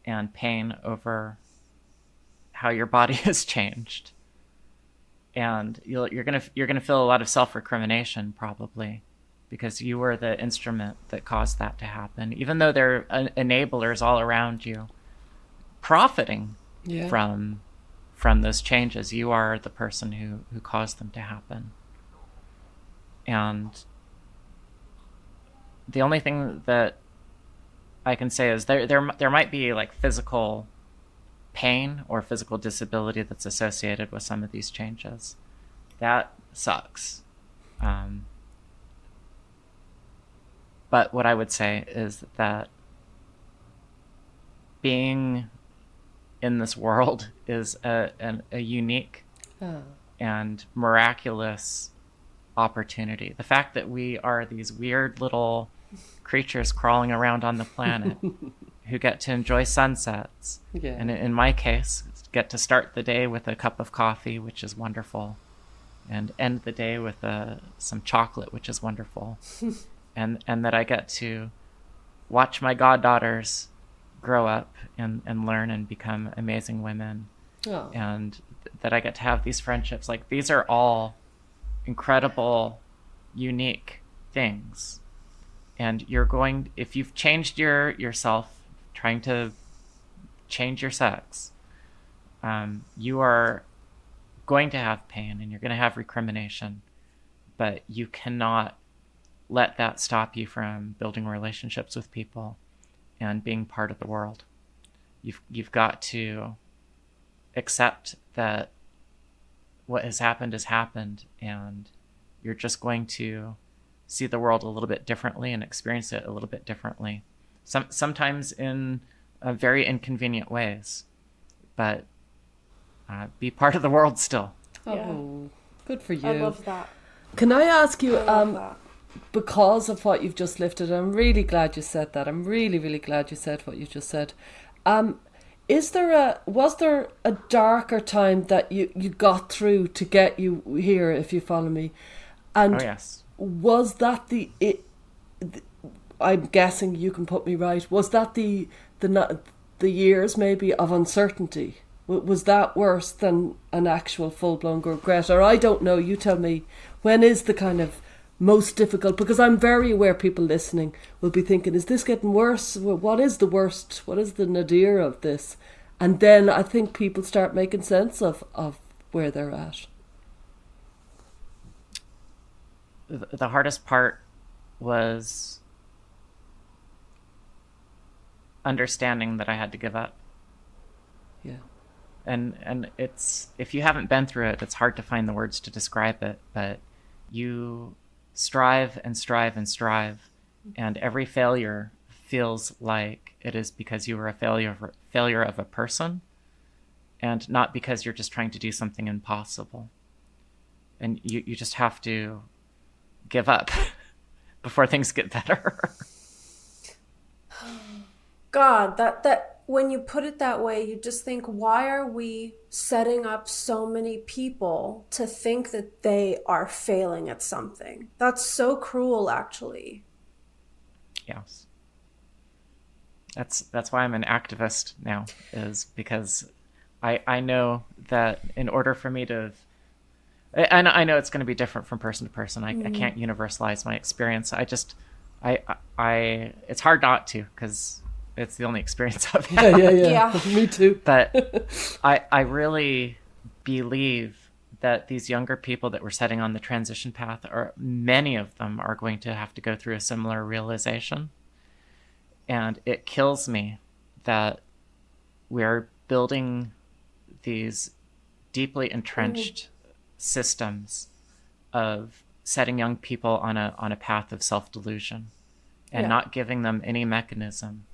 and pain over how your body has changed. And you'll, you're gonna you're gonna feel a lot of self recrimination probably because you were the instrument that caused that to happen even though there are enablers all around you profiting Yeah. from from those changes. You are the person who who caused them to happen. And the only thing that I can say is there there there might be like physical pain or physical disability that's associated with some of these changes. That sucks. Um, but what I would say is that being in this world is a, an, a unique oh. and miraculous opportunity. The fact that we are these weird little creatures crawling around on the planet who get to enjoy sunsets. Yeah. And in my case, get to start the day with a cup of coffee, which is wonderful, and end the day with uh, some chocolate, which is wonderful. and and that I get to watch my goddaughters grow up and, and learn and become amazing women. Oh. And th- that I get to have these friendships. Like these are all incredible, unique things. And you're going if you've changed your yourself, trying to change your sex, um, you are going to have pain and you're going to have recrimination, but you cannot let that stop you from building relationships with people and being part of the world. You've you've got to accept that what has happened has happened and you're just going to see the world a little bit differently and experience it a little bit differently. Some sometimes in uh, very inconvenient ways, but uh, be part of the world still. Oh, yeah. good for you. I love that. Can I ask you, I um, because of what you've just lifted, I'm really glad you said that. I'm really, really glad you said what you just said. Um, is there a was there a darker time that you you got through to get you here? If you follow me, and oh, yes. Was that the it? I'm guessing you can put me right. Was that the the the years maybe of uncertainty? Was that worse than an actual full blown regret? Or I don't know. You tell me. When is the kind of most difficult because I'm very aware people listening will be thinking, is this getting worse? What is the worst? What is the nadir of this? And then I think people start making sense of, of where they're at. The hardest part was understanding that I had to give up. Yeah. And and it's if you haven't been through it, it's hard to find the words to describe it, but you strive and strive and strive, and every failure feels like it is because you were a failure of, failure of a person, and not because you're just trying to do something impossible. And you, you just have to give up before things get better. God, that that when you put it that way, you just think, why are we setting up so many people to think that they are failing at something? That's so cruel, actually. Yes. That's that's why I'm an activist now, is because I I know that in order for me to and I know it's going to be different from person to person. I, mm-hmm. I can't universalize my experience. I just I I it's hard not to because it's the only experience I've had. Yeah, yeah, yeah. yeah. Me too. But I, I really believe that these younger people that we're setting on the transition path are many of them are going to have to go through a similar realization. And it kills me that we're building these deeply entrenched mm. Systems of setting young people on a on a path of self delusion and yeah. not giving them any mechanism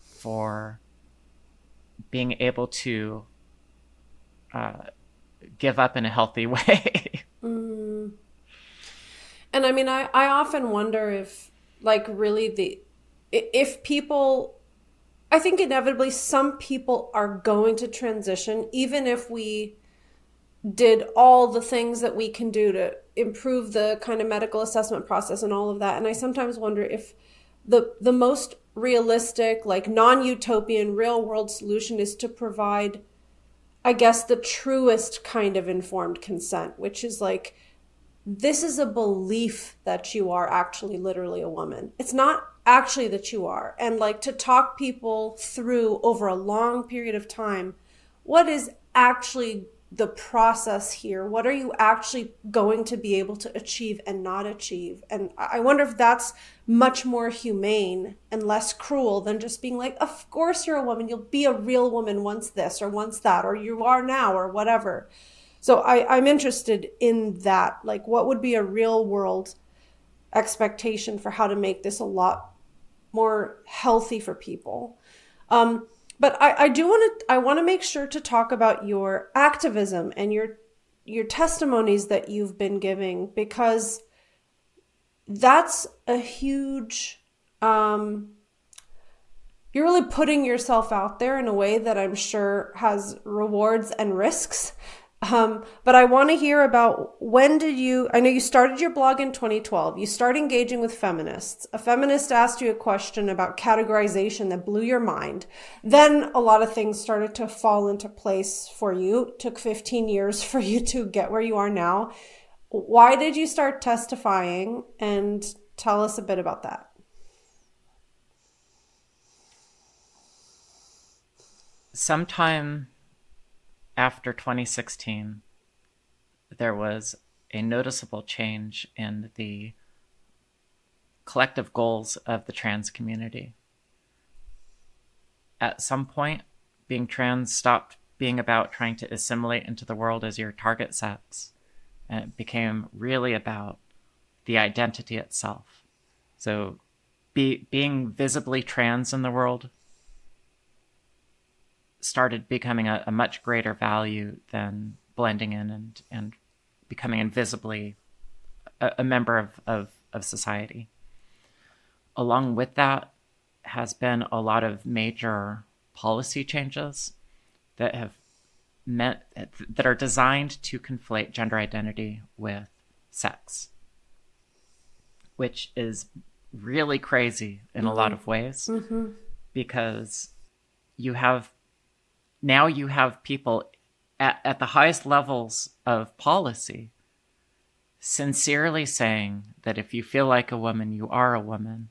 for being able to uh, give up in a healthy way. mm. And I mean, I, I often wonder if, like, really the if people, I think inevitably some people are going to transition, even if we did all the things that we can do to improve the kind of medical assessment process and all of that. And I sometimes wonder if the the most realistic, like non utopian, real world solution is to provide, I guess, the truest kind of informed consent, which is like, this is a belief that you are actually literally a woman. It's not actually that you are. And like to talk people through over a long period of time what is actually the process here? What are you actually going to be able to achieve and not achieve? And I wonder if that's much more humane and less cruel than just being like, of course you're a woman, you'll be a real woman once this or once that, or you are now or whatever. So I, I'm interested in that. Like, what would be a real world expectation for how to make this a lot more healthy for people? Um, but I, I do want to I want to make sure to talk about your activism and your your testimonies that you've been giving because that's a huge um, you're really putting yourself out there in a way that I'm sure has rewards and risks. Um, but I want to hear about when did you, I know you started your blog in 2012. You start engaging with feminists. A feminist asked you a question about categorization that blew your mind. Then a lot of things started to fall into place for you. It took 15 years for you to get where you are now. Why did you start testifying? And tell us a bit about that. sometime after 2016, there was a noticeable change in the collective goals of the trans community. At some point, being trans stopped being about trying to assimilate into the world as your target sex, and it became really about the identity itself. So, be, being visibly trans in the world started becoming a, a much greater value than blending in and, and becoming invisibly a, a member of, of, of society. Along with that has been a lot of major policy changes that have meant that are designed to conflate gender identity with sex, which is really crazy in mm-hmm. a lot mm-hmm. of ways mm-hmm. because you have now you have people at, at the highest levels of policy sincerely saying that if you feel like a woman, you are a woman,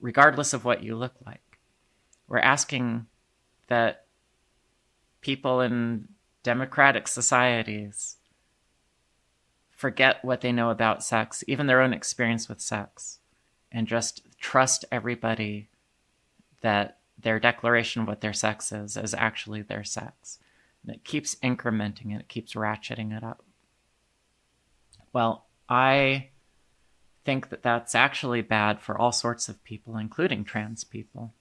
regardless of what you look like. We're asking that people in democratic societies forget what they know about sex, even their own experience with sex, and just trust everybody that their declaration of what their sex is is actually their sex. And it keeps incrementing it, it keeps ratcheting it up. Well, I think that that's actually bad for all sorts of people, including trans people.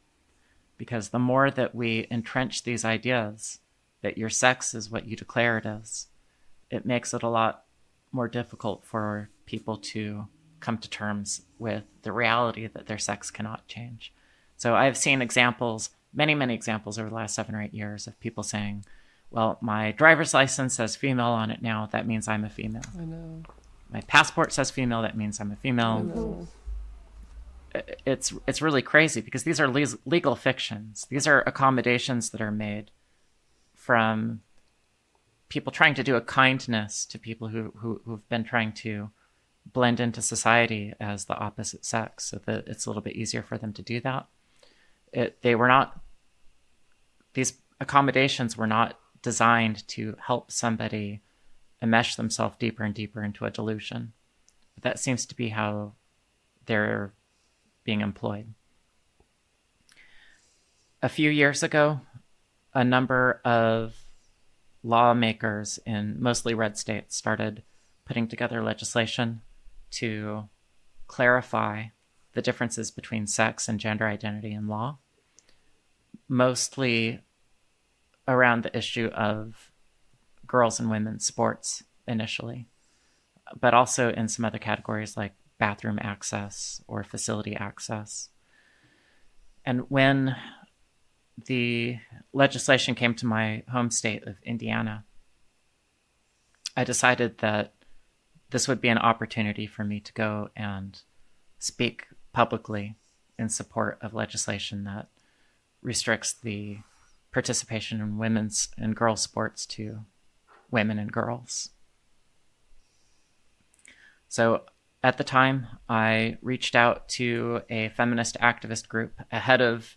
Because the more that we entrench these ideas that your sex is what you declare it as, it makes it a lot more difficult for people to come to terms with the reality that their sex cannot change. So I've seen examples, many, many examples over the last seven or eight years of people saying, well, my driver's license says female on it now. That means I'm a female. I know. My passport says female. That means I'm a female. It's it's really crazy because these are legal fictions. These are accommodations that are made from people trying to do a kindness to people who, who who've been trying to blend into society as the opposite sex, so that it's a little bit easier for them to do that it, they were not these accommodations were not designed to help somebody enmesh themselves deeper and deeper into a delusion. But that seems to be how they're being employed. A few years ago, a number of lawmakers in mostly red states started putting together legislation to clarify the differences between sex and gender identity in law, mostly around the issue of girls and women's sports initially, but also in some other categories like bathroom access or facility access. And when the legislation came to my home state of Indiana, I decided that this would be an opportunity for me to go and speak publicly in support of legislation that restricts the participation in women's and girls sports to women and girls. So at the time, I reached out to a feminist activist group ahead of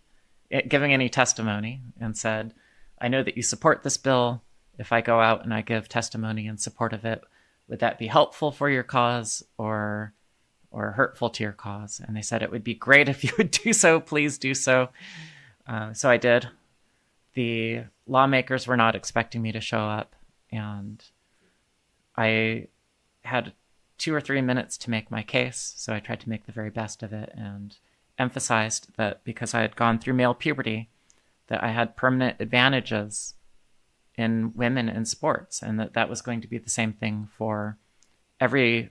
giving any testimony and said, I know that you support this bill. If I go out and I give testimony in support of it, would that be helpful for your cause or or hurtful to your cause. And they said it would be great if you would do so. Please do so. Uh, so I did. The lawmakers were not expecting me to show up, and I had two or three minutes to make my case, so I tried to make the very best of it and emphasized that because I had gone through male puberty, that I had permanent advantages in women in sports, and that that was going to be the same thing for every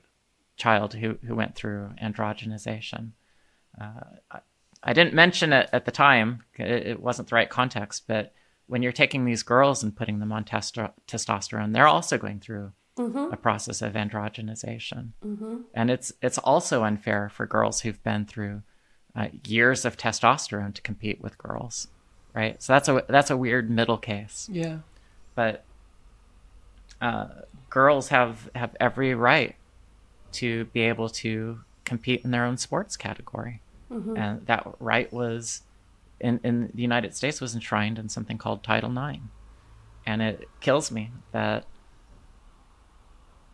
child who, who went through androgenization. Uh, I, I, didn't mention it at the time, it, it, wasn't the right context, but when you're taking these girls and putting them on testo- testosterone, they're also going through mm-hmm. a process of androgenization. Mm-hmm. And it's, it's also unfair for girls who've been through uh, years of testosterone to compete with girls, right? So that's a, that's a weird middle case. Yeah. But uh, girls have, have every right to be able to compete in their own sports category. Mm-hmm. And that right was in, in the United States was enshrined in something called Title IX. And it kills me that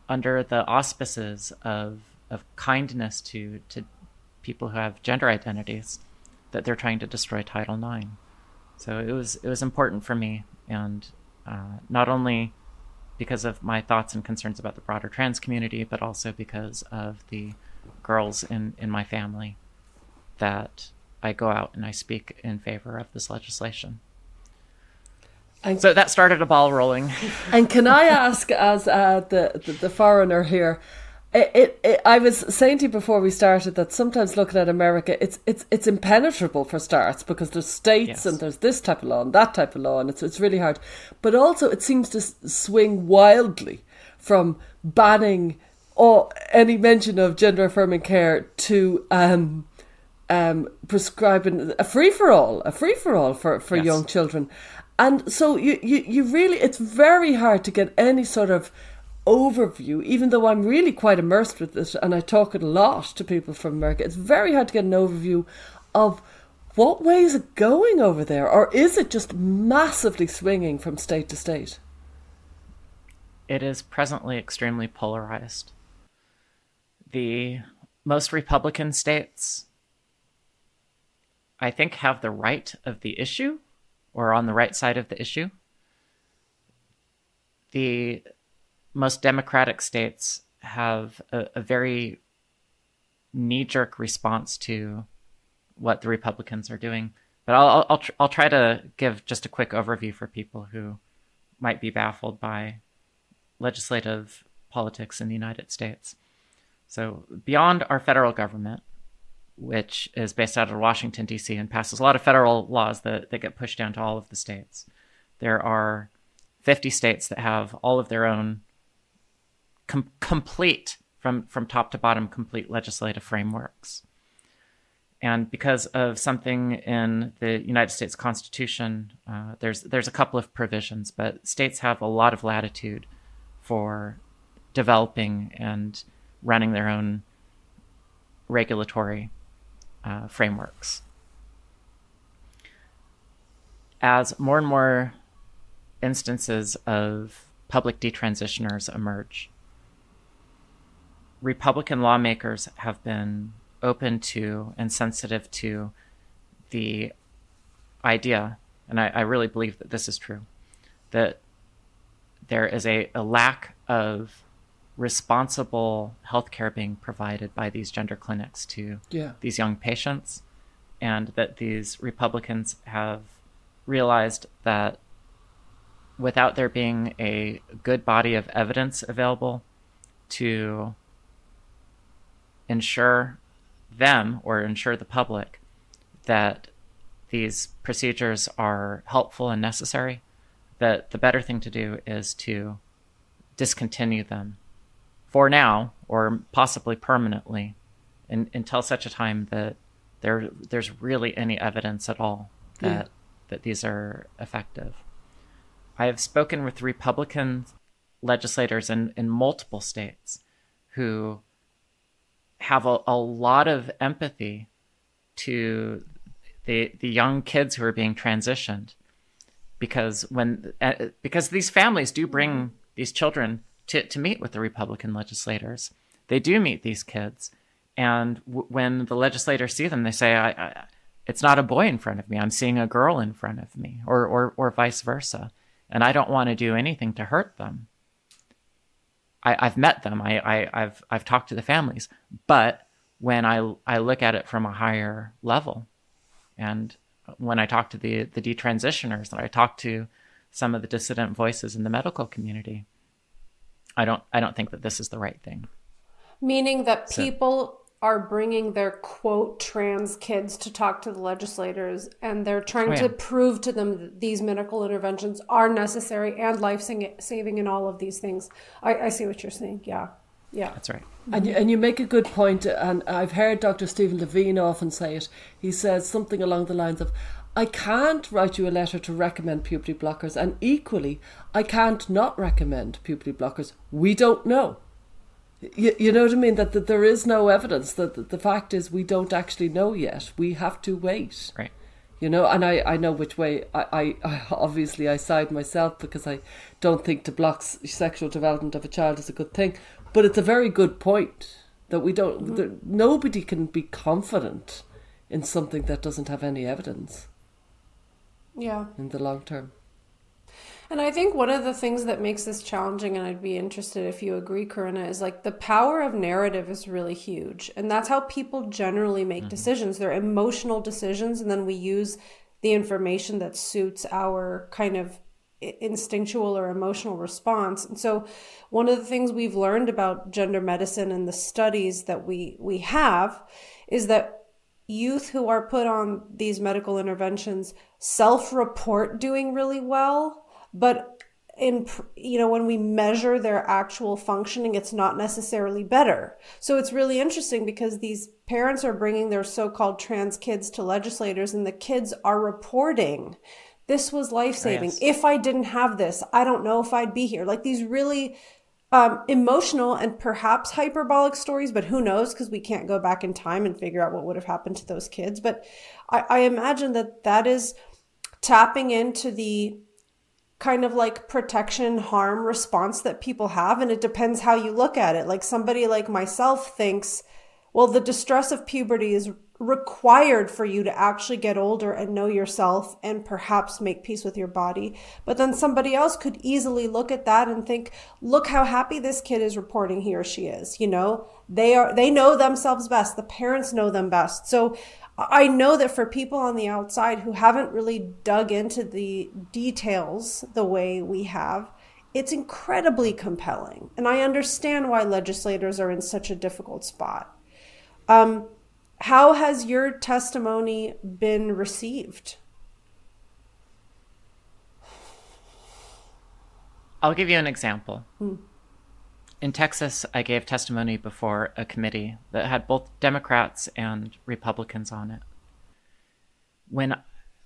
under the auspices of of kindness to to people who have gender identities that they're trying to destroy Title IX. So it was it was important for me, and uh, not only because of my thoughts and concerns about the broader trans community, but also because of the girls in, in my family that I go out and I speak in favor of this legislation. And, so that started a ball rolling. And can I ask, as uh, the, the, the foreigner here, it, it, it, I was saying to you before we started that sometimes looking at America, it's it's it's impenetrable for starts because there's states yes. and there's this type of law and that type of law, and it's it's really hard. But also, it seems to swing wildly from banning all any mention of gender affirming care to um, um, prescribing a free for all, a free for all for for yes. young children, and so you, you you really it's very hard to get any sort of overview, even though I'm really quite immersed with this and I talk it a lot to people from America, it's very hard to get an overview of what way is it going over there, or is it just massively swinging from state to state? It is presently extremely polarized. The most Republican states, I think, have the right of the issue or on the right side of the issue. The most democratic states have a, a very knee jerk response to what the Republicans are doing. But I'll I'll, tr- I'll try to give just a quick overview for people who might be baffled by legislative politics in the United States. So beyond our federal government, which is based out of Washington D.C. and passes a lot of federal laws that that get pushed down to all of the states, there are 50 states that have all of their own com- complete from from top to bottom complete legislative frameworks. And because of something in the United States Constitution, uh, there's there's a couple of provisions, but states have a lot of latitude for developing and running their own regulatory uh, frameworks. As more and more instances of public detransitioners emerge, Republican lawmakers have been open to and sensitive to the idea, and I, I really believe that this is true, that there is a, a lack of responsible healthcare being provided by these gender clinics to yeah. these young patients, and that these Republicans have realized that without there being a good body of evidence available to ensure them or ensure the public that these procedures are helpful and necessary, that the better thing to do is to discontinue them for now or possibly permanently in, until such a time that there there's really any evidence at all hmm. that yeah. that these are effective. I have spoken with Republican legislators in, in multiple states who have a, a lot of empathy to the the young kids who are being transitioned because when uh, because these families do bring these children to, to meet with the Republican legislators. They do meet these kids, and w- when the legislators see them, they say, I, I, "It's not a boy in front of me. I'm seeing a girl in front of me," or or or vice versa, and I don't want to do anything to hurt them. I, have met them. I, I, I've I've talked to the families, but when I I look at it from a higher level, and when I talk to the the detransitioners, and I talk to some of the dissident voices in the medical community, I don't I don't think that this is the right thing. Meaning that people are bringing their quote trans kids to talk to the legislators and they're trying oh, yeah. to prove to them that these medical interventions are necessary and life saving and all of these things. I, I see what you're saying. Yeah. Yeah. That's right. And you, and you make a good point, and I've heard Dr. Stephen Levine often say it. He says something along the lines of, I can't write you a letter to recommend puberty blockers, and equally, I can't not recommend puberty blockers. We don't know. You, you know what I mean? That, that there is no evidence. That, that the fact is, we don't actually know yet. We have to wait. Right. You know, and I, I know which way I, I, I obviously I side myself because I don't think to block sexual development of a child is a good thing. But it's a very good point that we don't. Mm-hmm. That nobody can be confident in something that doesn't have any evidence. Yeah. In the long term. And I think one of the things that makes this challenging, and I'd be interested if you agree, Corinna, is like the power of narrative is really huge. And that's how people generally make mm-hmm. decisions. They're emotional decisions, and then we use the information that suits our kind of instinctual or emotional response. And so one of the things we've learned about gender medicine and the studies that we we have is that youth who are put on these medical interventions self-report doing really well but in you know when we measure their actual functioning it's not necessarily better so it's really interesting because these parents are bringing their so-called trans kids to legislators and the kids are reporting this was life-saving yes. if i didn't have this i don't know if i'd be here like these really um, emotional and perhaps hyperbolic stories, but who knows? Because we can't go back in time and figure out what would have happened to those kids. But I, I imagine that that is tapping into the kind of like protection harm response that people have. And it depends how you look at it. Like somebody like myself thinks, well, the distress of puberty is required for you to actually get older and know yourself and perhaps make peace with your body. But then somebody else could easily look at that and think, look how happy this kid is reporting he or she is. You know, they are, they know themselves best. The parents know them best. So I know that for people on the outside who haven't really dug into the details the way we have, it's incredibly compelling. And I understand why legislators are in such a difficult spot. Um, how has your testimony been received? I'll give you an example. Hmm. In Texas, I gave testimony before a committee that had both Democrats and Republicans on it. When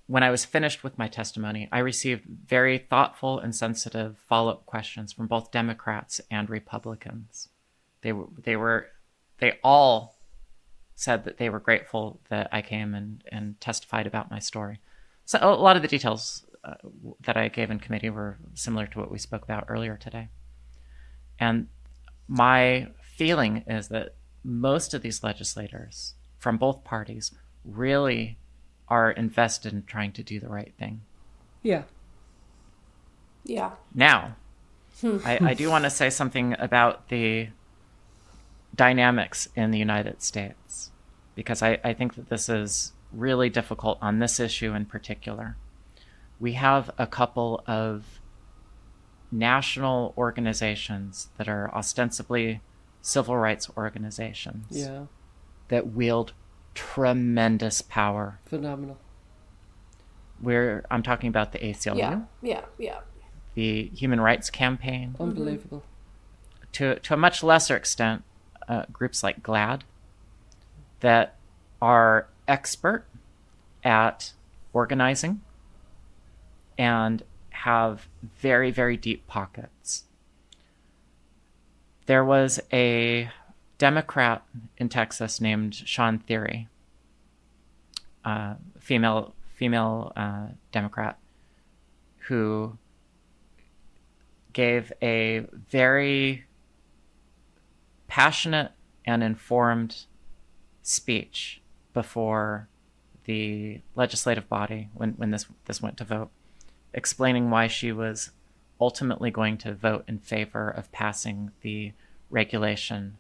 when I was finished with my testimony, I received very thoughtful and sensitive follow-up questions from both Democrats and Republicans. They were they were they all said that they were grateful that I came and, and testified about my story. So a lot of the details uh, that I gave in committee were similar to what we spoke about earlier today. And my feeling is that most of these legislators from both parties really are invested in trying to do the right thing. Yeah. Yeah. Now, hmm. I, I do want to say something about the dynamics in the United States because I, I think that this is really difficult on this issue in particular. We have a couple of national organizations that are ostensibly civil rights organizations yeah. that wield tremendous power. Phenomenal. We're I'm talking about the ACLU. Yeah, yeah, yeah. The Human Rights Campaign. Unbelievable. To to a much lesser extent, uh, groups like GLAAD that are expert at organizing and have very, very deep pockets. There was a Democrat in Texas named Shawn Thierry, uh, female female uh, Democrat, who gave a very passionate and informed speech before the legislative body when, when this this went to vote, explaining why she was ultimately going to vote in favor of passing the regulation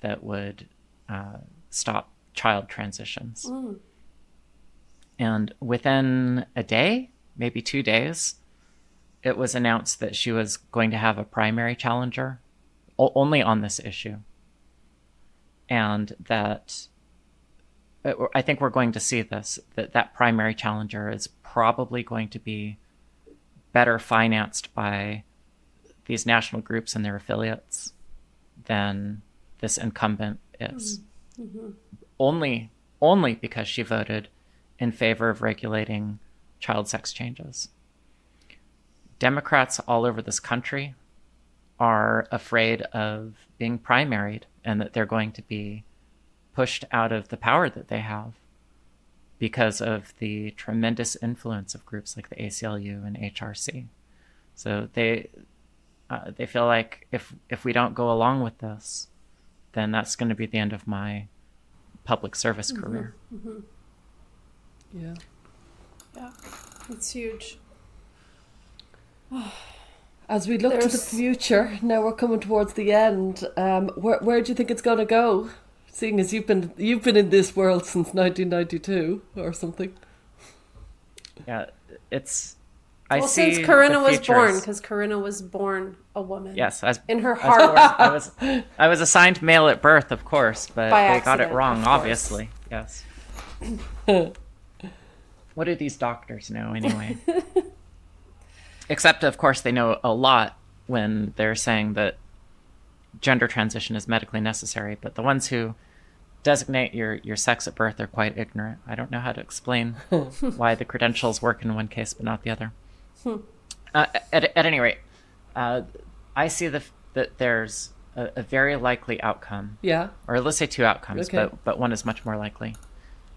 that would uh, stop child transitions. Mm. And within a day, maybe two days, it was announced that she was going to have a primary challenger o- only on this issue. And that uh, I think we're going to see this that that primary challenger is probably going to be better financed by these national groups and their affiliates than this incumbent is. Mm-hmm. Only only because she voted in favor of regulating child sex changes. Democrats all over this country are afraid of being primaried and that they're going to be pushed out of the power that they have because of the tremendous influence of groups like the ACLU and HRC. So they uh, they feel like if if we don't go along with this, then that's going to be the end of my public service Mm-hmm. career. Yeah. Yeah, it's huge. As we look to the future, now we're coming towards the end. Um, where where do you think it's going to go? Seeing as you've been you've been in this world since 1992 or something. Yeah, it's. I well, see since Corinna was born, because Corinna was born a woman. Yes, I was, In her I was born- heart. I was, I was assigned male at birth, of course, but By they got it wrong, obviously. Yes. what do these doctors know, anyway? Except, of course, they know a lot when they're saying that gender transition is medically necessary, but the ones who designate your, your sex at birth are quite ignorant. I don't know how to explain why the credentials work in one case but not the other. Uh, at, at any rate, uh, I see the, that there's a, a very likely outcome Yeah. or let's say two outcomes, Okay. but but one is much more likely.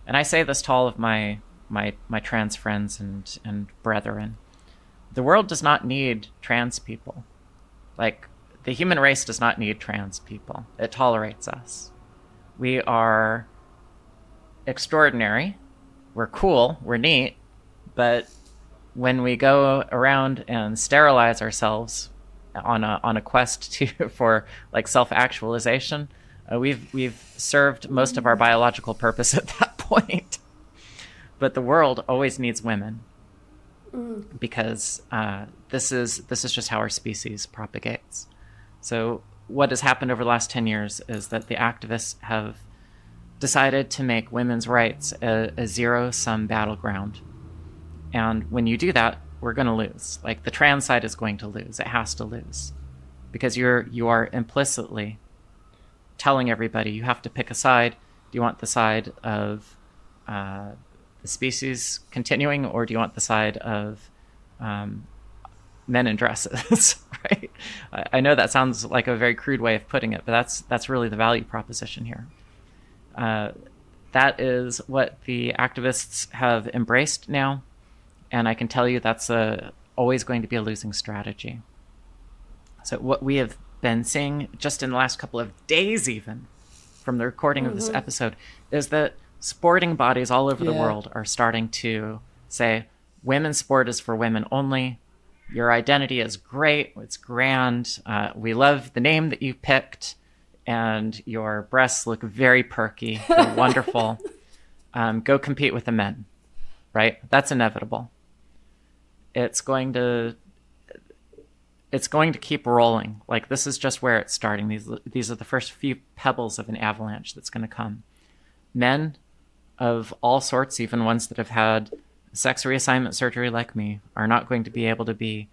And I say this to all of my my my trans friends and and brethren. The world does not need trans people. Like the human race does not need trans people. It tolerates us. We are extraordinary. We're cool, we're neat, but when we go around and sterilize ourselves on a on a quest to for like self actualization, uh, we've we've served most of our biological purpose at that point. But the world always needs women because uh, this is this is just how our species propagates. So what has happened over the last ten years is that the activists have decided to make women's rights a, a zero sum battleground. And when you do that, we're going to lose. Like the trans side is going to lose. It has to lose. Because you're you are implicitly telling everybody you have to pick a side. Do you want the side of uh, the species continuing, or do you want the side of um, men in dresses? right? I, know that sounds like a very crude way of putting it, but that's that's really the value proposition here. Uh, that is what the activists have embraced now, and I can tell you that's a, always going to be a losing strategy. So what we have been seeing just in the last couple of days, even from the recording of this episode, is that sporting bodies all over the world are starting to say women's sport is for women only. Your identity is great. It's grand. Uh, we love the name that you picked, and your breasts look very perky. They're wonderful. Um, go compete with the men, right? That's inevitable. It's going to it's going to keep rolling. Like this is just where it's starting. These these are the first few pebbles of an avalanche that's going to come. Men of all sorts, even ones that have had sex reassignment surgery like me, are not going to be able to be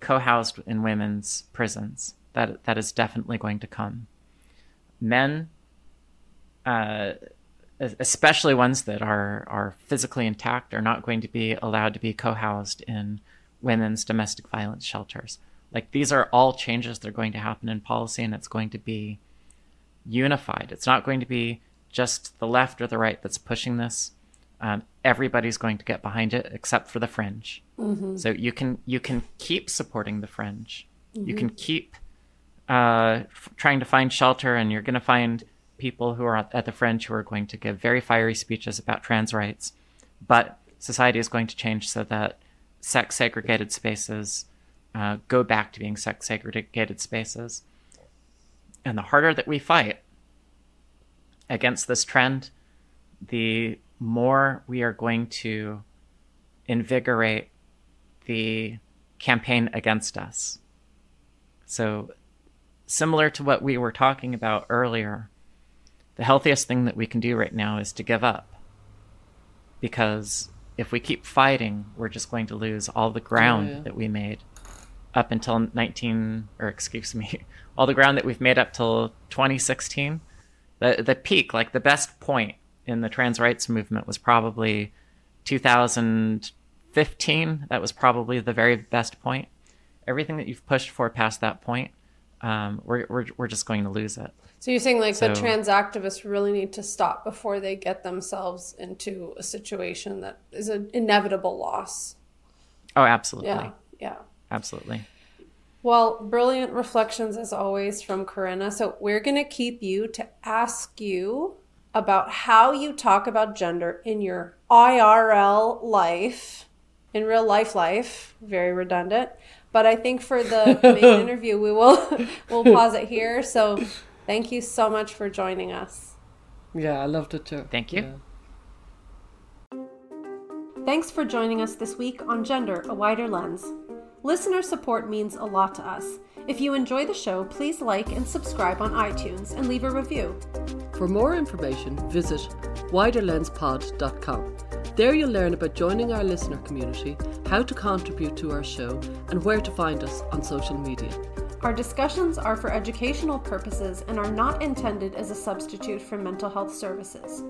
co-housed in women's prisons. That that is definitely going to come. Men, uh, especially ones that are are physically intact, are not going to be allowed to be co-housed in women's domestic violence shelters. Like these are all changes that are going to happen in policy, and it's going to be unified. It's not going to be just the left or the right that's pushing this. Um, everybody's going to get behind it, except for the fringe. So you can you can keep supporting the fringe. You can keep uh, f- trying to find shelter, and you're going to find people who are at at the fringe who are going to give very fiery speeches about trans rights. But society is going to change so that sex segregated spaces uh, go back to being sex segregated spaces. And the harder that we fight against this trend, the more we are going to invigorate the campaign against us. So, similar to what we were talking about earlier, the healthiest thing that we can do right now is to give up. Because if we keep fighting, we're just going to lose all the ground oh, yeah. that we made up until 19 or excuse me, all the ground that we've made up till 2016. The the peak, like the best point in the trans rights movement was probably 2015. That was probably the very best point. Everything that you've pushed for past that point, um, we're, we're, we're just going to lose it. So you're saying like so, the trans activists really need to stop before they get themselves into a situation that is an inevitable loss. Oh, absolutely. Yeah. Yeah. Absolutely. Well, brilliant reflections as always from Corinna. So we're going to keep you to ask you about how you talk about gender in your IRL life, in real life life. Very redundant. But I think for the main interview, we will we'll pause it here. So Thank you so much for joining us. Yeah, I loved it too. Thank you. Yeah. Thanks for joining us this week on Gender, a Wider Lens. Listener support means a lot to us. If you enjoy the show, please like and subscribe on iTunes and leave a review. For more information, visit widerlenspod.com. There you'll learn about joining our listener community, how to contribute to our show, and where to find us on social media. Our discussions are for educational purposes and are not intended as a substitute for mental health services.